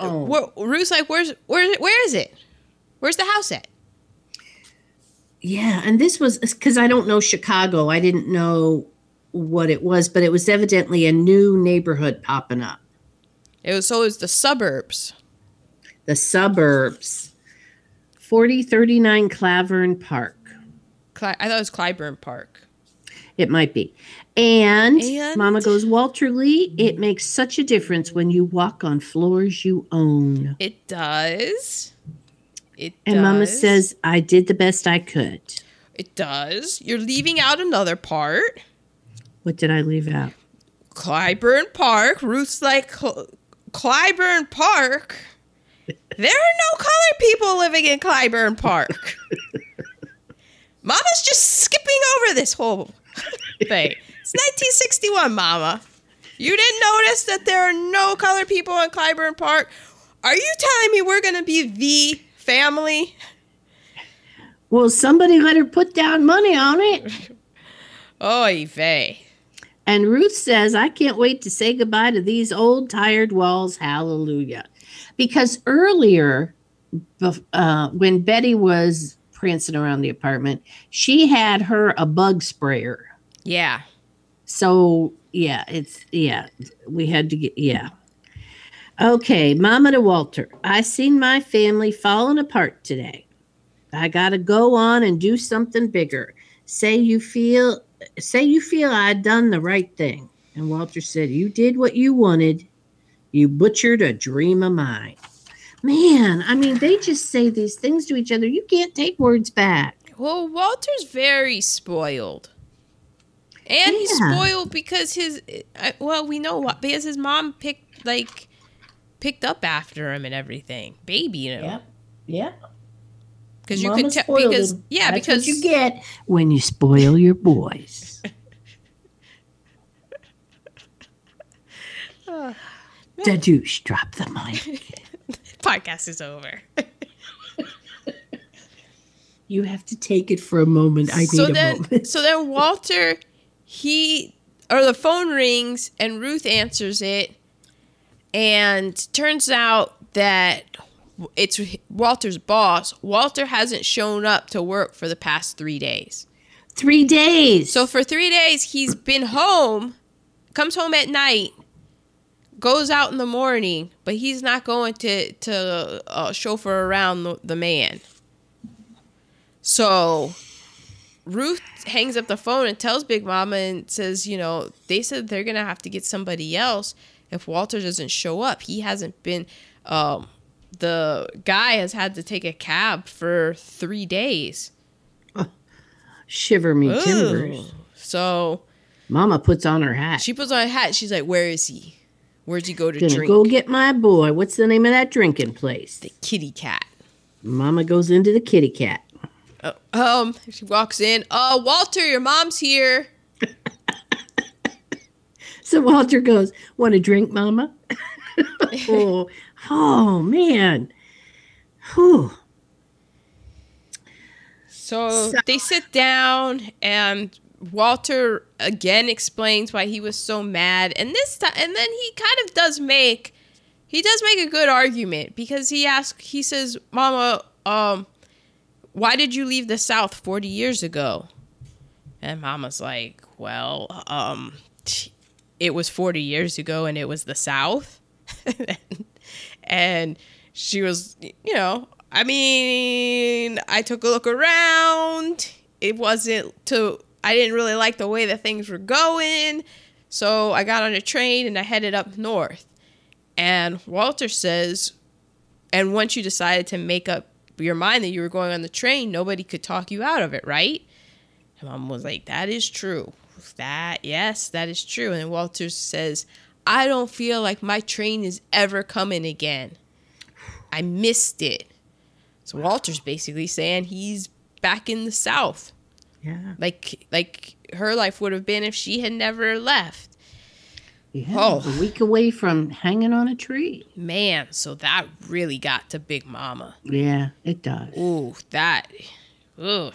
Ruth's like, "Where's where? Where is it? Where's the house at?" Yeah, and this was because I don't know Chicago. I didn't know what it was, but it was evidently a new neighborhood popping up. It was so it was the suburbs. The suburbs. 4039 Clavern Park. Cli- I thought it was Clybourne Park. It might be. And, And? Mama goes, Walter Lee, it makes such a difference when you walk on floors you own. It does. It And does. Mama says, I did the best I could. it does. You're leaving out another part. What did I leave out? Clybourne Park. Ruth's like "Cl- Clybourne Park. There are no colored people living in Clybourne Park. Mama's just skipping over this whole thing. It's 1961, Mama. You didn't notice that there are no colored people in Clybourne Park? Are you telling me we're going to be the family? Well, somebody let her put down money on it. Oy vey. And Ruth says, I can't wait to say goodbye to these old tired walls. Hallelujah. Because earlier, uh, when Betty was prancing around the apartment, she had her a bug sprayer. Yeah. So, yeah, it's, yeah, we had to get, yeah. Okay, Mama to Walter. I seen my family falling apart today. I got to go on and do something bigger. Say you feel say you feel I'd done the right thing. And Walter said, "You did what you wanted. You butchered a dream of mine. Man, I mean, they just say these things to each other. You can't take words back. Well, Walter's very spoiled. And he's spoiled because his uh, well, we know what because his mom picked like picked up after him and everything, Baby, babying him. Yep. Because you could tell because him. yeah, That's because you get when you spoil your boys. Dadoosh, drop the mic. podcast is over. You have to take it for a moment. I need so a then moment. so then Walter he or the phone rings and Ruth answers it and turns out that it's Walter's boss. Walter hasn't shown up to work for the past 3 days. Three days. So for 3 days he's been home, comes home at night, goes out in the morning, but he's not going to to uh, chauffeur around the, the man. So Ruth hangs up the phone and tells Big Mama and says, you know, they said they're gonna have to get somebody else if Walter doesn't show up. He hasn't been. Um, the guy has had to take a cab for three days. Shiver me Ooh. timbers. So Mama puts on her hat. she puts on a hat. She's like, "Where is he? Where's he go to Gonna drink?" go get my boy. What's the name of that drinking place? the kitty cat. Mama goes into the kitty cat. Uh, um, she walks in. Uh, Walter, your mom's here. So Walter goes, Want a drink, Mama? oh, oh, man. Whew. So, So- they sit down, and Walter again explains why he was so mad, and this time, and then he kind of does make, he does make a good argument because he asks, he says, "Mama, um, why did you leave the South forty years ago?" And Mama's like, "Well, um, it was forty years ago, and it was the South." and she was, you know, I mean, I took a look around. It wasn't to, I didn't really like the way that things were going. So I got on a train and I headed up north. And Walter says, and once you decided to make up your mind that you were going on the train, nobody could talk you out of it, right? And mom was like, that is true. That, yes, that is true. And Walter says, I don't feel like my train is ever coming again. I missed it. So Walter's basically saying he's back in the South. Yeah. Like like her life would have been if she had never left. Yeah. Oh. A week away from hanging on a tree. Man, so that really got to Big Mama. Yeah, it does. Ooh, that ooh,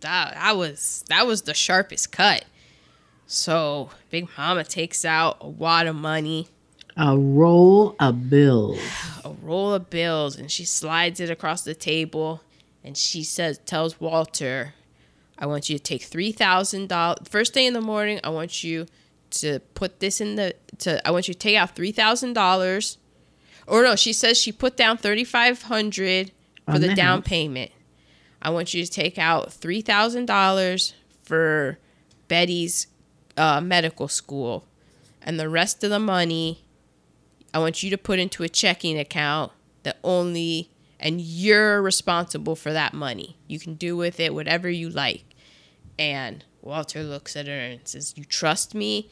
that that was that was the sharpest cut. So Big Mama takes out a wad of money, A roll of bills. a roll of bills, and she slides it across the table and she says tells Walter, I want you to take three thousand dollars first thing in the morning, I want you to put this in the to I want you to take out three thousand dollars. Or no, she says she put down thirty five hundred for the down payment. I want you to take out three thousand dollars for Betty's uh, medical school, and the rest of the money, I want you to put into a checking account that only and you're responsible for that money. You can do with it whatever you like. And Walter looks at her and says, "You trust me?"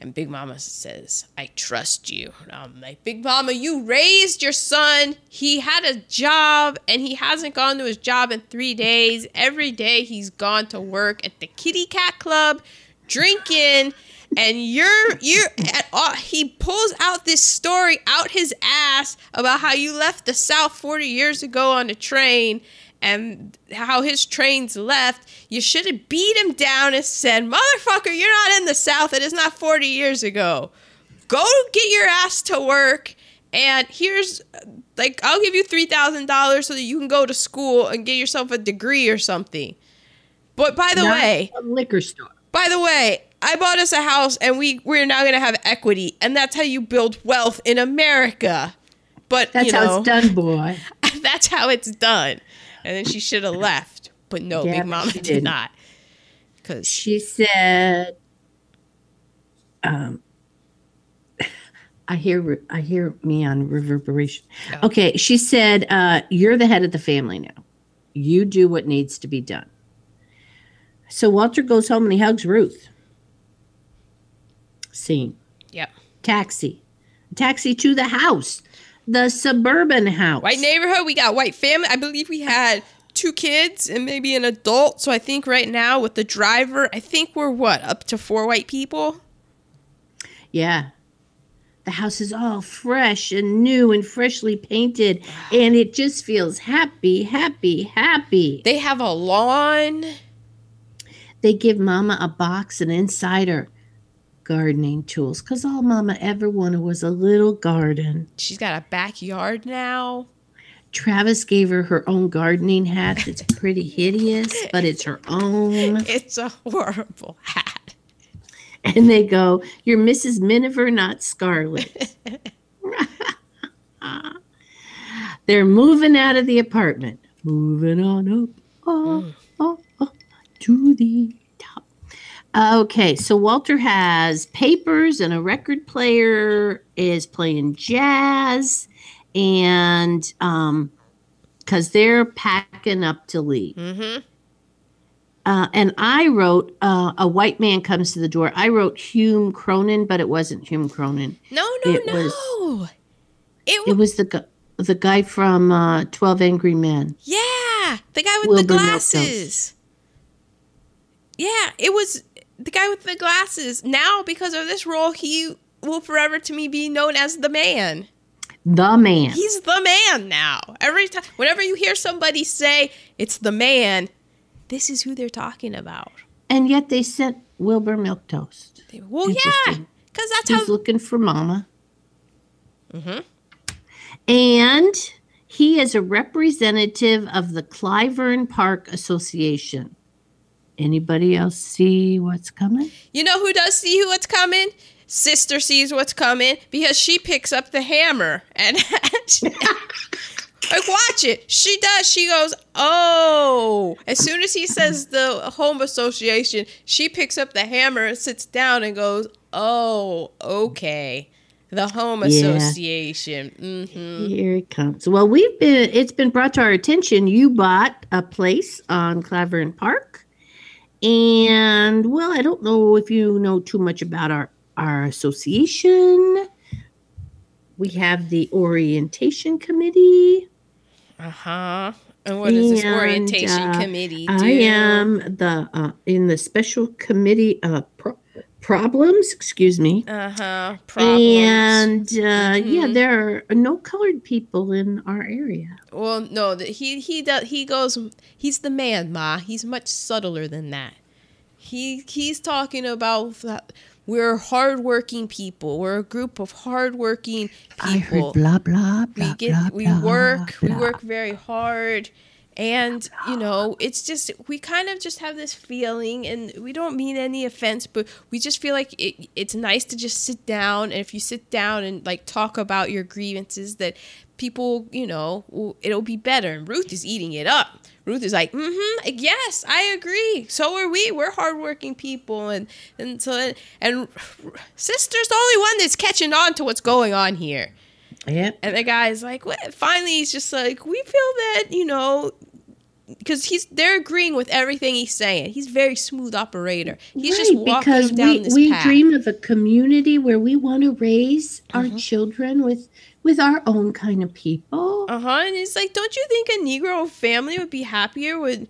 And Big Mama says, I trust you. And I'm like, Big Mama, you raised your son. He had a job and he hasn't gone to his job in three days. Every day he's gone to work at the kitty cat club, drinking. And you're, you're, at all, he pulls out this story out his ass about how you left the South 40 years ago on a train and how his trains left, you should have beat him down and said, Motherfucker, you're not in the South. It is not 40 years ago. Go get your ass to work. And here's, like, I'll give you $3,000 so that you can go to school and get yourself a degree or something. But by the Not way, liquor store. By the way, I bought us a house and we, we're now going to have equity. And that's how you build wealth in America. But, That's you know, how it's done, boy. that's how it's done. And then she should have left. But no, Yeah, Big Mama did didn't. not. Because She said, um, I hear I hear me on reverberation. Okay, she said, uh, "You're the head of the family now. You do what needs to be done." So Walter goes home and he hugs Ruth. Scene. Yep. Taxi. Taxi to the house. The suburban house. White neighborhood. We got white family. I believe we had two kids and maybe an adult. So I think right now with the driver, I think we're what up to four white people. Yeah. The house is all fresh and new and freshly painted, and it just feels happy, happy, happy. They have a lawn. They give Mama a box and inside are gardening tools because all Mama ever wanted was a little garden. She's got a backyard now. Travis gave her her own gardening hat. It's pretty hideous, but it's her own. It's a horrible hat. And they go, You're Mrs. Miniver, not Scarlett. They're moving out of the apartment. Moving on up, mm. oh, oh, oh, to the top. Okay, so Walter has papers and a record player, is playing jazz, and um, because they're packing up to leave. Mm-hmm. Uh, and I wrote uh, a white man comes to the door. I wrote Hume Cronyn, but it wasn't Hume Cronyn. No, no, It no. was- it It was the gu- the guy from uh, Twelve Angry Men. yeah, the guy with Wilbur the glasses. Yeah, it was the guy with the glasses. Now, because of this role, he will forever to me be known as the man. The man. He's the man now. Every time, whenever you hear somebody say it's the man, this is who they're talking about. And yet they sent Wilbur Milktoast. They- well, yeah, because that's He's how. looking for Mama. Mm-hmm. And he is a representative of the Clivern Park Association. Anybody else see what's coming? You know who does see what's coming? Sister sees what's coming because she picks up the hammer and like watch it. She does. She goes, "Oh!" As soon as he says the home association, she picks up the hammer and sits down and goes, "Oh, okay." The home Yeah. association. hmm Here it comes. Well, we've been it's been brought to our attention you bought a place on Clavern Park. And well, I don't know if you know too much about our our association. We have the orientation committee. Uh huh. And what does this And, orientation uh, committee do? I am the uh, in the special committee uh pro- problems, excuse me. Uh huh. Problems. And uh, yeah, Mhm. there are no colored people in our area. Well, no, he he does he goes. He's the man, ma. He's much subtler than that. He he's talking about that we're hardworking people. We're a group of hardworking people. I people. heard blah blah blah. we get blah, we blah, work we work very hard and you know it's just we kind of just have this feeling and we don't mean any offense but we just feel like it, it's nice to just sit down. And if you sit down and like talk about your grievances that people you know it'll be better. And ruth is eating it up. Ruth is like mm-hmm yes i agree. So are we. We're hardworking people. And and so and sister's the only one that's catching on to what's going on here Yep. and the guy's like, what? Finally, he's just like, we feel that, you know, because he's they're agreeing with everything he's saying. He's very smooth operator. He's just walking because down we, this we path. dream of a community where we want to raise our Mhm. children with with our own kind of people. Uh huh. And it's like, don't you think a Negro family would be happier when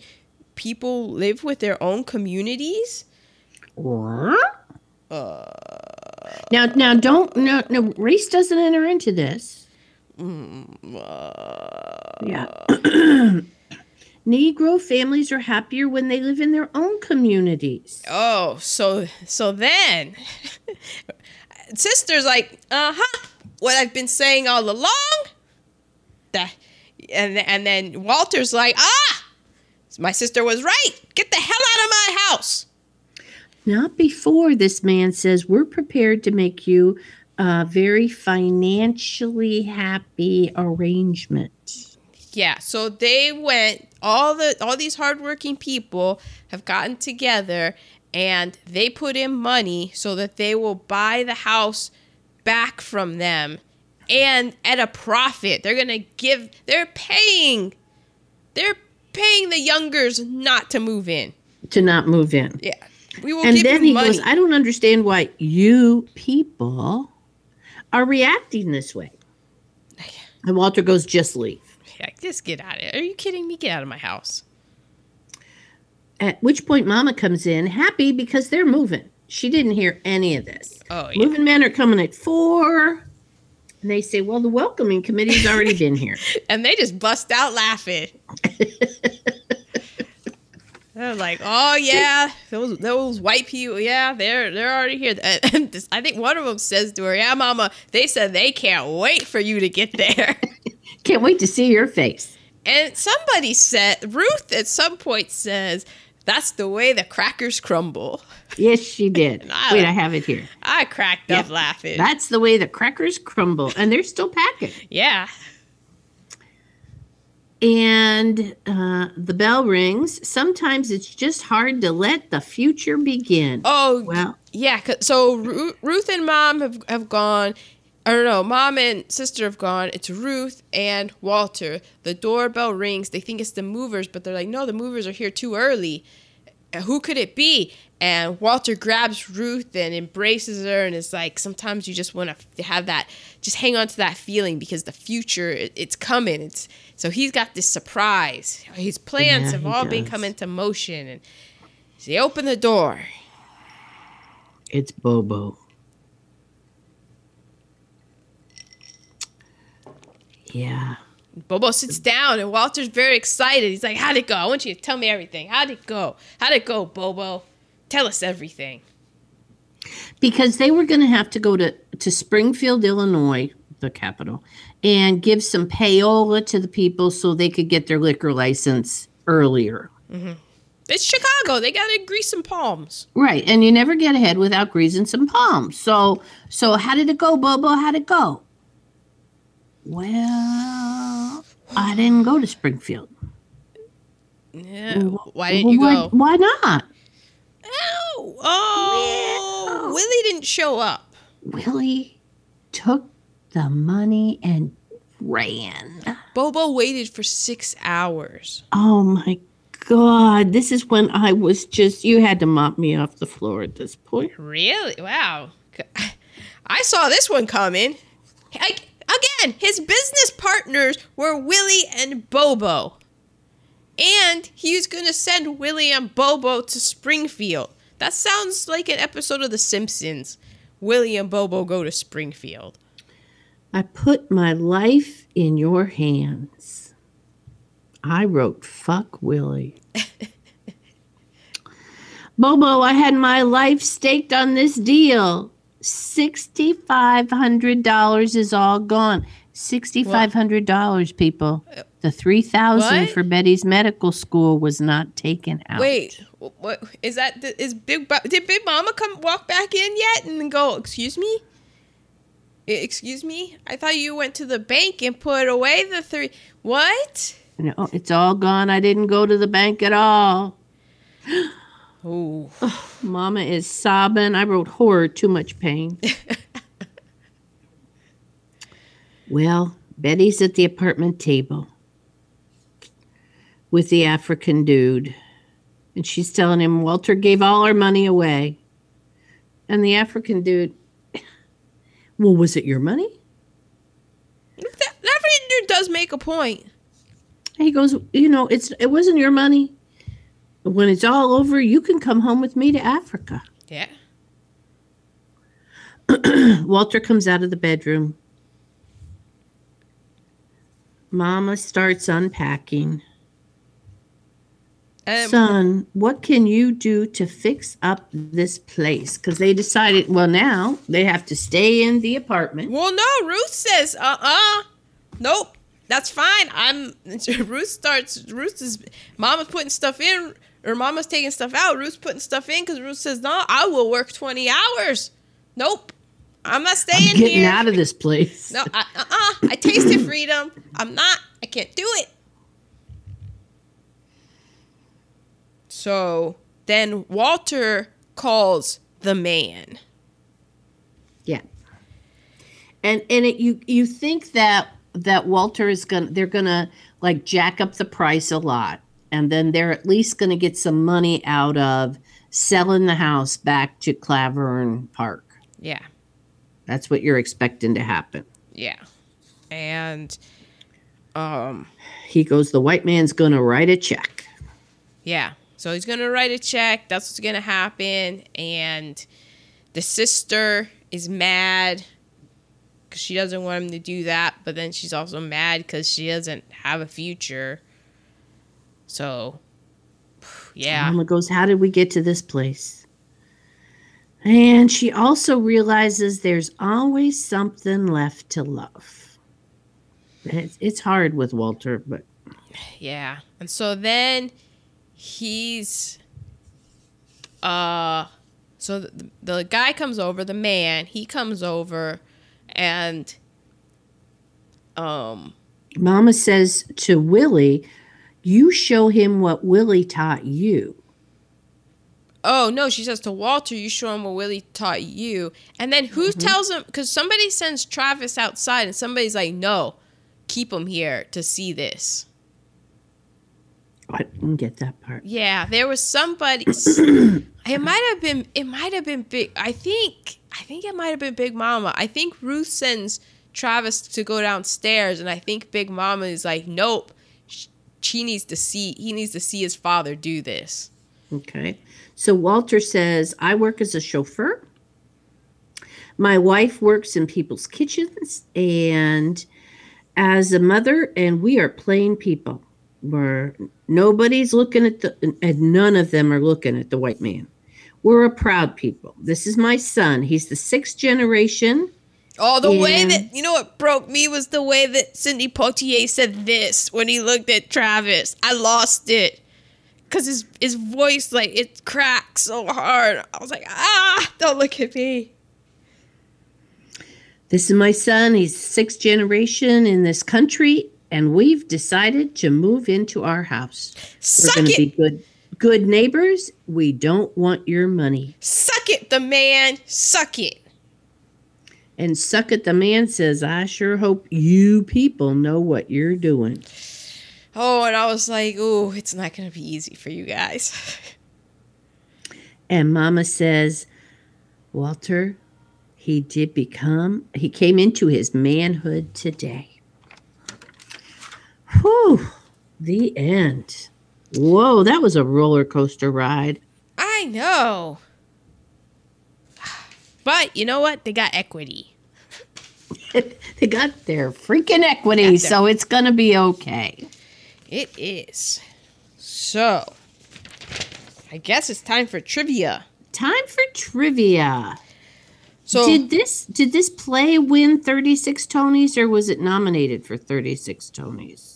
people live with their own communities? Or Uh, now now don't no no race doesn't enter into this. mm, uh, Yeah. Negro families are happier when they live in their own communities. Oh, so so then, sister's like, uh huh, what I've been saying all along. That, and and then Walter's like, ah, my sister was right. Get the hell out of my house. Not before this man says we're prepared to make you a very financially happy arrangement. Yeah, so they went. All the all these hardworking people have gotten together, and they put in money so that they will buy the house back from them and at a profit. They're going to give, they're paying, they're paying the youngers not to move in. To not move in. Yeah. We will and give then you he money. goes, I don't understand why you people are reacting this way. And Walter goes, just leave. Yeah, just get out of it. Are you kidding me? Get out of my house. At which point, Mama comes in happy because they're moving. She didn't hear any of this. Oh, yeah. Moving men are coming at four. And they say, Well, the welcoming committee's already been here. And they just bust out laughing. They're like, "Oh yeah, those those white people, yeah, they're they're already here." And this, I think one of them says to her, "Yeah, Mama, they said they can't wait for you to get there." Can't wait to see your face. And somebody said, Ruth at some point says, "That's the way the crackers crumble." Yes, she did. I- Wait, I have it here. I cracked up laughing. That's the way the crackers crumble. And they're still packing. yeah, And uh, the bell rings. Sometimes it's just hard to let the future begin. Oh, Well, yeah. So Ru- Ruth and mom have, have gone. I don't know. Mom and sister have gone. It's Ruth and Walter. The doorbell rings. They think it's the movers, but they're like, no, the movers are here too early. Uh, Who could it be? And Walter grabs Ruth and embraces her and is like, sometimes you just want to have that, just hang on to that feeling because the future, it's coming. It's so he's got this surprise. His plans Yeah, have all been come into motion, and so they open the door. it's Bobo. Yeah. Bobo sits down and Walter's very excited. He's like, How'd it go? I want you to tell me everything. How'd it go? How'd it go, Bobo? Tell us everything. Because they were going to have to go to, to Springfield, Illinois, the capital, and give some payola to the people so they could get their liquor license earlier. Mm-hmm. It's Chicago. They gotta grease some palms. Right, and you never get ahead without greasing some palms. So, so how did it go, Bobo? How'd it go? Well, I didn't go to Springfield. Yeah. Why didn't you Why- go? Why not? Oh, oh, Willie didn't show up. Willie took the money and ran. Bobo waited for six hours. Oh my God, this is when I was just, you had to mop me off the floor at this point. Really? Wow. I saw this one coming. I, again, his business partners were Willie and Bobo. And he was going to send Willie and Bobo to Springfield. That sounds like an episode of The Simpsons. Willie and Bobo go to Springfield. I put my life in your hands. I wrote, fuck Willie. Bobo, I had my life staked on this deal. $6,500 is all gone. $6,500, people. The 3000 What? for Betty's medical school was not taken out. Wait, wh- what is that? Big Bo- did Big Mama come walk back in yet and go? Excuse me. Excuse me. I thought you went to the bank and put away the three. What? No, it's all gone. I didn't go to the bank at all. Oh, Mama is sobbing. I wrote horror, too much pain. well, Betty's at the apartment table with the African dude. And she's telling him Walter gave all our money away. And the African dude, well, was it your money? that, that dude does make a point. He goes, you know, it's it wasn't your money. When it's all over, you can come home with me to Africa. Yeah. Walter comes out of the bedroom. Mama starts unpacking. Um, Son, what can you do to fix up this place? Because they decided, well, now they have to stay in the apartment. well, no. Ruth says, "Uh, uh nope, that's fine." I'm. Ruth starts. Ruth is. Mama's putting stuff in, or Mama's taking stuff out. Ruth's putting stuff in because Ruth says, "No, I will work twenty hours." Nope, I'm not staying I'm getting here. out of this place. No, I, uh-uh. I tasted freedom. I'm not. I can't do it. So then Walter calls the man. Yeah. and and it, you you think that that Walter is gonna they're gonna like jack up the price a lot, and then they're at least gonna get some money out of selling the house back to Clybourne Park. Yeah. That's what you're expecting to happen. Yeah. And um He goes, the white man's gonna write a check. yeah. So he's going to write a check. That's what's going to happen and the sister is mad cuz she doesn't want him to do that, but then she's also mad cuz she doesn't have a future. So yeah. Mama goes, How did we get to this place? And she also realizes there's always something left to love. It's hard with Walter, but Yeah. And so then he's uh so the, the guy comes over, the man, he comes over and um Mama says to Willie, You show him what Willie taught you. oh no, she says to Walter, you show him what Willie taught you. And then who tells him cuz somebody sends Travis outside and somebody's like, "No, keep him here to see this." I didn't get that part. Yeah, there was somebody. it might have been. It might have been big. I think. I think it might have been Big Mama. I think Ruth sends Travis to go downstairs, and I think Big Mama is like, "Nope, she needs to see. He needs to see his father do this." Okay. So Walter says, I work as a chauffeur. My wife works in people's kitchens and as a mother, and we are plain people. Where nobody's looking at the, and none of them are looking at the white man. We're a proud people. This is my son. He's the sixth generation. Oh, the way that you know what broke me was the way that Sidney Poitier said this when he looked at Travis. I lost it because his his voice like it cracked so hard. I was like, ah, don't look at me. This is my son. He's sixth generation in this country, and we've decided to move into our house. We're Suck going to it, be good, good neighbors. We don't want your money. suck it, the man, suck it. And Suck It the Man says, I sure hope you people know what you're doing. Oh, and I was like, oh, it's not gonna be easy for you guys. And Mama says, Walter, he did become, he came into his manhood today. Whew, the end. Whoa, that was a roller coaster ride. I know. But you know what? They got equity. they got their freaking equity, their- so it's going to be okay. It is. So, I guess it's time for trivia. Time for trivia. So, did this did this play win 36 Tonys or was it nominated for 36 Tonys?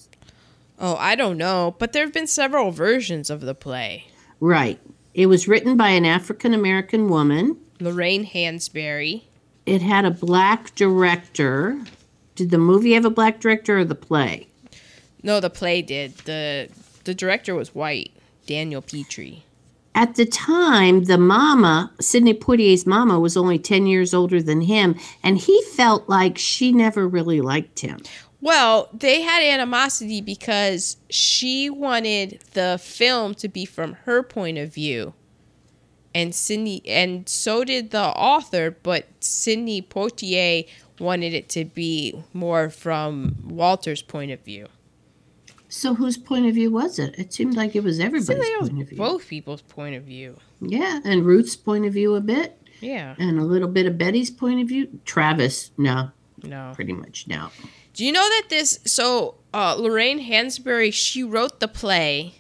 Oh, I don't know, but there have been several versions of the play. Right. It was written by an African American woman. Lorraine Hansberry. It had a black director. Did the movie have a black director or the play? No, the play did. the The director was white, Daniel Petrie. At the time, the mama, Sidney Poitier's mama, was only 10 years older than him, and he felt like she never really liked him. Well, they had animosity because she wanted the film to be from her point of view. And Sidney and so did the author, but Sidney Poitier wanted it to be more from Walter's point of view. So, whose point of view was it? It seemed like it was everybody's it was point of view. both people's point of view. Yeah, and Ruth's point of view a bit, Yeah. and a little bit of Betty's point of view. Travis, no, No. pretty much no. Do you know that this? So uh, Lorraine Hansberry, she wrote the play.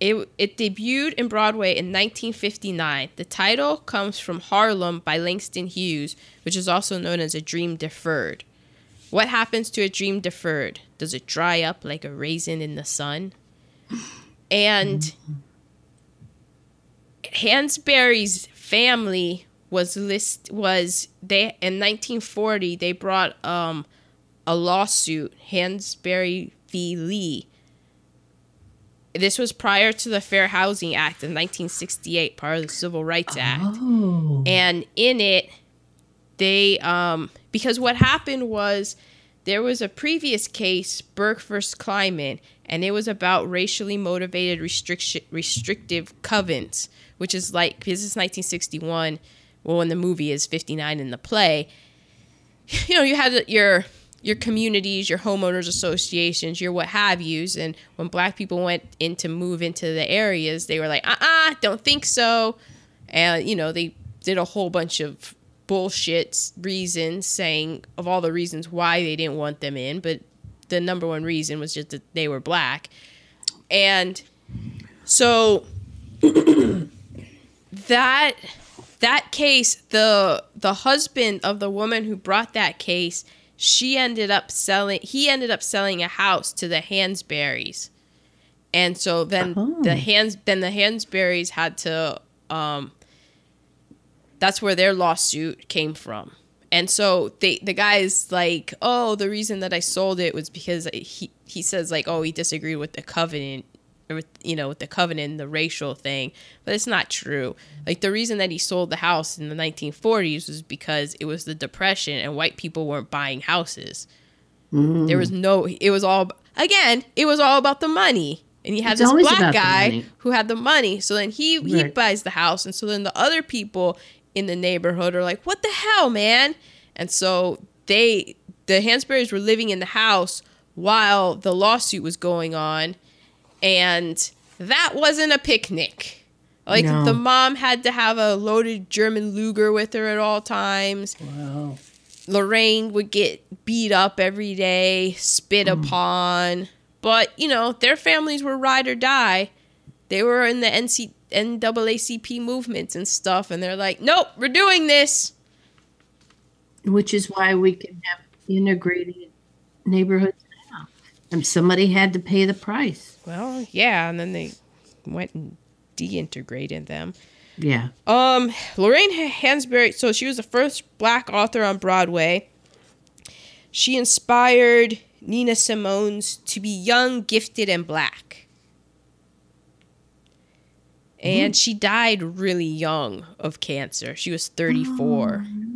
It it debuted in Broadway in 1959. The title comes from Harlem by Langston Hughes, which is also known as A Dream Deferred. What happens to a dream deferred? Does it dry up like a raisin in the sun? And Hansberry's family was list was they in 1940 they brought um a lawsuit Hansberry v. Lee. This was prior to the Fair Housing Act of 1968, part of the Civil Rights Act. Oh, And in it, they um because what happened was there was a previous case, Burke versus Kleiman, and it was about racially motivated restriction restrictive covenants, which is like this is 1961. Well, when the movie is 59 in the play, you know, you had your your communities, your homeowners associations, your what have yous. And when black people went in to move into the areas, they were like, uh uh-uh, uh, do not think so. And, you know, they did a whole bunch of bullshit reasons saying of all the reasons why they didn't want them in. But the number one reason was just that they were black. And so that that case the the husband of the woman who brought that case she ended up selling he ended up selling a house to the Hansberries. And so then oh. the hands then the Hansberries had to um that's where their lawsuit came from. And so they the guy's like, "Oh, the reason that I sold it was because he he says like, "Oh, he disagreed with the covenant with you know with the covenant the racial thing but it's not true. Like the reason that he sold the house in the 1940s was because it was the depression and white people weren't buying houses. Mm. there was no it was all again it was all about the money. And he had it's this black guy who had the money. So then he he buys the house. And so then the other people in the neighborhood are like what the hell man? And so they the hansberries were living in the house while the lawsuit was going on and that wasn't a picnic. Like no. the mom had to have a loaded German Luger with her at all times. Wow. Lorraine would get beat up every day, spit mm. upon. But, you know, their families were ride or die. They were in the NC- NAACP movements and stuff, and they're like, nope, we're doing this. Which is why we can have integrated neighborhoods. And somebody had to pay the price. Well, yeah, and then they went and deintegrated them. Yeah. Um, Lorraine Hansberry. So she was the first black author on Broadway. She inspired Nina Simone's to be young, gifted, and black. And mm-hmm. she died really young of cancer. She was 34. Oh.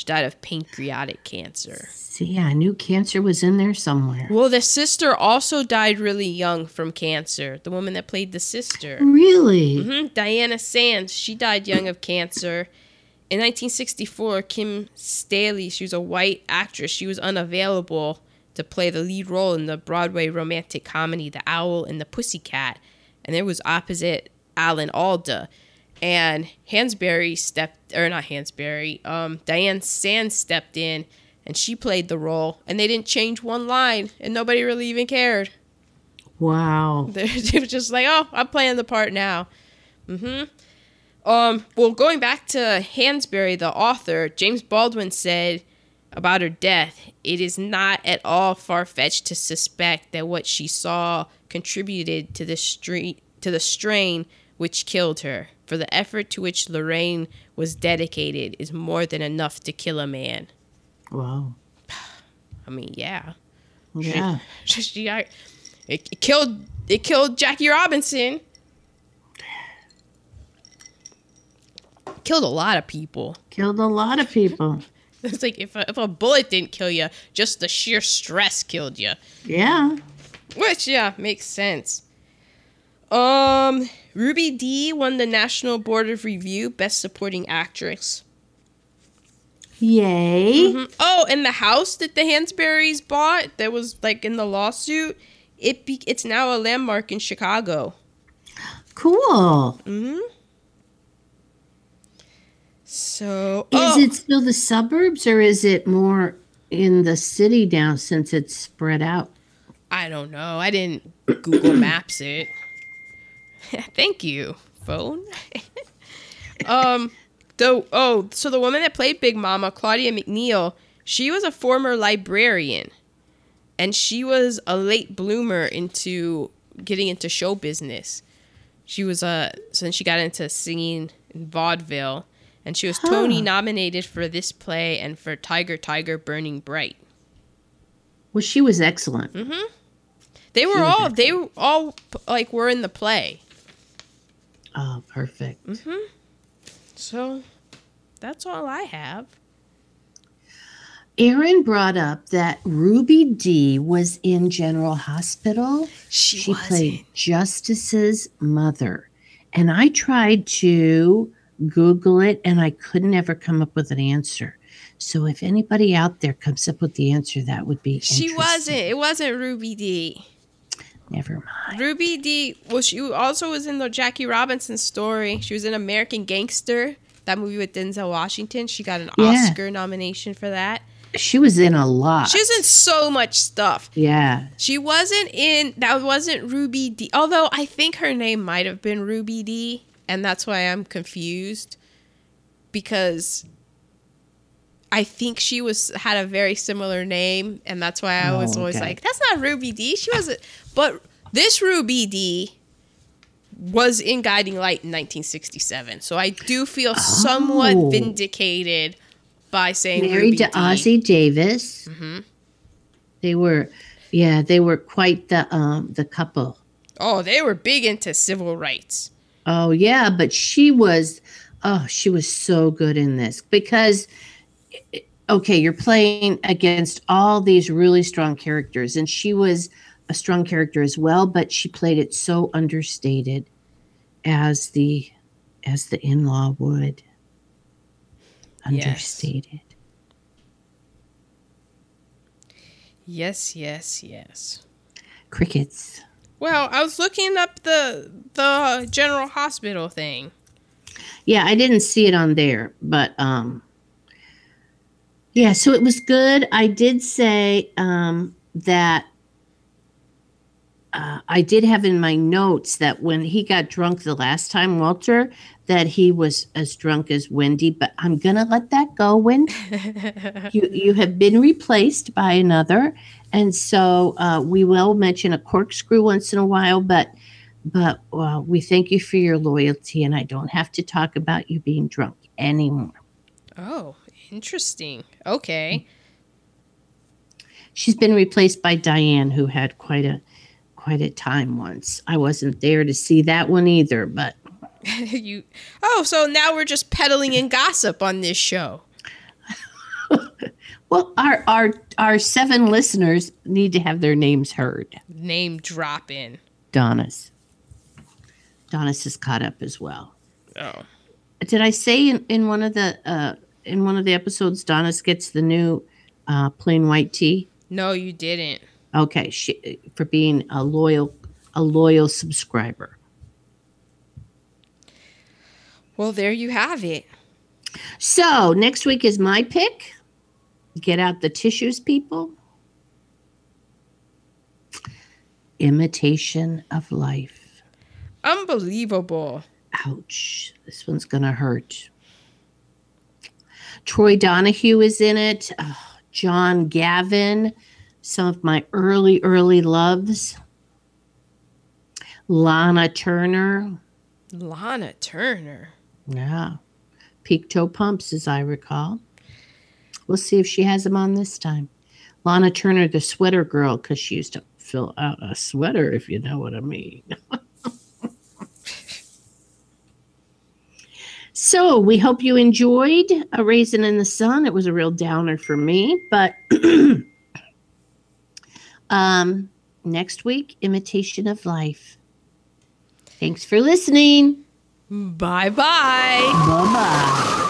She died of pancreatic cancer. See, I knew cancer was in there somewhere. Well, the sister also died really young from cancer. The woman that played the sister. Really? Mm-hmm. Diana Sands. She died young of cancer. In 1964, Kim Stanley, she was a white actress. She was unavailable to play the lead role in the Broadway romantic comedy The Owl and the Pussycat. And there was opposite Alan Alda. And Hansberry stepped, or not Hansberry, um, Diana Sands stepped in and she played the role and they didn't change one line and nobody really even cared. Wow. They were just like oh i'm playing the part now. Mm-hmm. Um well going back to hansberry the author james baldwin said about her death it is not at all far-fetched to suspect that what she saw contributed to the street to the strain which killed her for the effort to which lorraine was dedicated is more than enough to kill a man Wow. I mean, yeah. Yeah. She, she, it, it killed it killed Jackie Robinson. Killed a lot of people. Killed a lot of people. it's like if a, if a bullet didn't kill you, just the sheer stress killed you. Yeah. Which yeah makes sense. Um, Ruby Dee won the National Board of Review Best Supporting Actress. Yay. Mm-hmm. Oh, and the house that the Hansberries bought that was like in the lawsuit, it be- it's now a landmark in Chicago. Cool. Mhm. So, is oh. it still the suburbs or is it more in the city now since it's spread out? I don't know. I didn't Google Maps it. Thank you, phone. um the oh, so the woman that played Big Mama, Claudia McNeil, she was a former librarian, and she was a late bloomer into getting into show business. She was a uh, so then she got into singing in vaudeville, and she was huh. Tony nominated for this play and for Tiger Tiger Burning Bright. Well, she was excellent. Mm-hmm. They were all excellent. they were all like were in the play. Oh, perfect. Mm-hmm. So that's all I have. Aaron brought up that Ruby Dee was in General Hospital. She, She played Justice's mother. And I tried to Google it and I couldn't ever come up with an answer. So if anybody out there comes up with the answer, that would be She wasn't. It wasn't Ruby Dee. Never mind. Ruby Dee. Well, she also was in the Jackie Robinson story. She was in American Gangster, that movie with Denzel Washington. She got an Yeah. Oscar nomination for that. She was in a lot. She was in so much stuff. yeah. She wasn't in. That wasn't Ruby Dee. Although I think her name might have been Ruby Dee, and that's why I'm confused. Because I think she was had a very similar name, and that's why I was Oh, always okay. like, "That's not Ruby Dee." She wasn't. But this Ruby Dee was in Guiding Light in 1967, so I do feel somewhat Oh. vindicated by saying Married Ruby to D. Ossie Davis. Mhm. They were, yeah, they were quite the um the couple. Oh, they were big into civil rights. Oh yeah, but she was, oh, she was so good in this because, okay, you're playing against all these really strong characters, and she was a strong character as well, but she played it so understated, as the, as the in-law would. Yes. Understated. Yes, yes, yes. Crickets. Well, I was looking up the the General Hospital thing. Yeah, I didn't see it on there, but um yeah, so it was good. I did say um that uh, I did have in my notes that when he got drunk the last time, Walter, that he was as drunk as Wendy, but I'm gonna let that go, Wendy. you you have been replaced by another, and so uh, we will mention a corkscrew once in a while, but but well, we thank you for your loyalty, and I don't have to talk about you being drunk anymore. oh, interesting. Okay. She's been replaced by Diane, who had quite a quite a time once. I wasn't there to see that one either, but you Oh, so now we're just peddling in gossip on this show. well, our our our seven listeners need to have their names heard. Name drop in. Donna's. Donna's is caught up as well. Oh. Did I say in, in one of the uh, in one of the episodes, Donna's gets the new uh, plain white tea? No, you didn't. Okay, she, for being a loyal a loyal subscriber. Well, there you have it. So next week is my pick. Get out the tissues, people. Imitation of life. Unbelievable. Ouch. This one's going to hurt. Troy Donahue is in it. Oh, John Gavin. Some of my early, early loves. Lana Turner. Lana Turner. Yeah. Peak toe pumps, as I recall. We'll see if she has them on this time. Lana Turner, the sweater girl, because she used to fill out a sweater, if you know what I mean. so we hope you enjoyed A Raisin in the Sun. It was a real downer for me, but um, next week, Imitation of Life. Thanks for listening. Bye bye. Bye bye.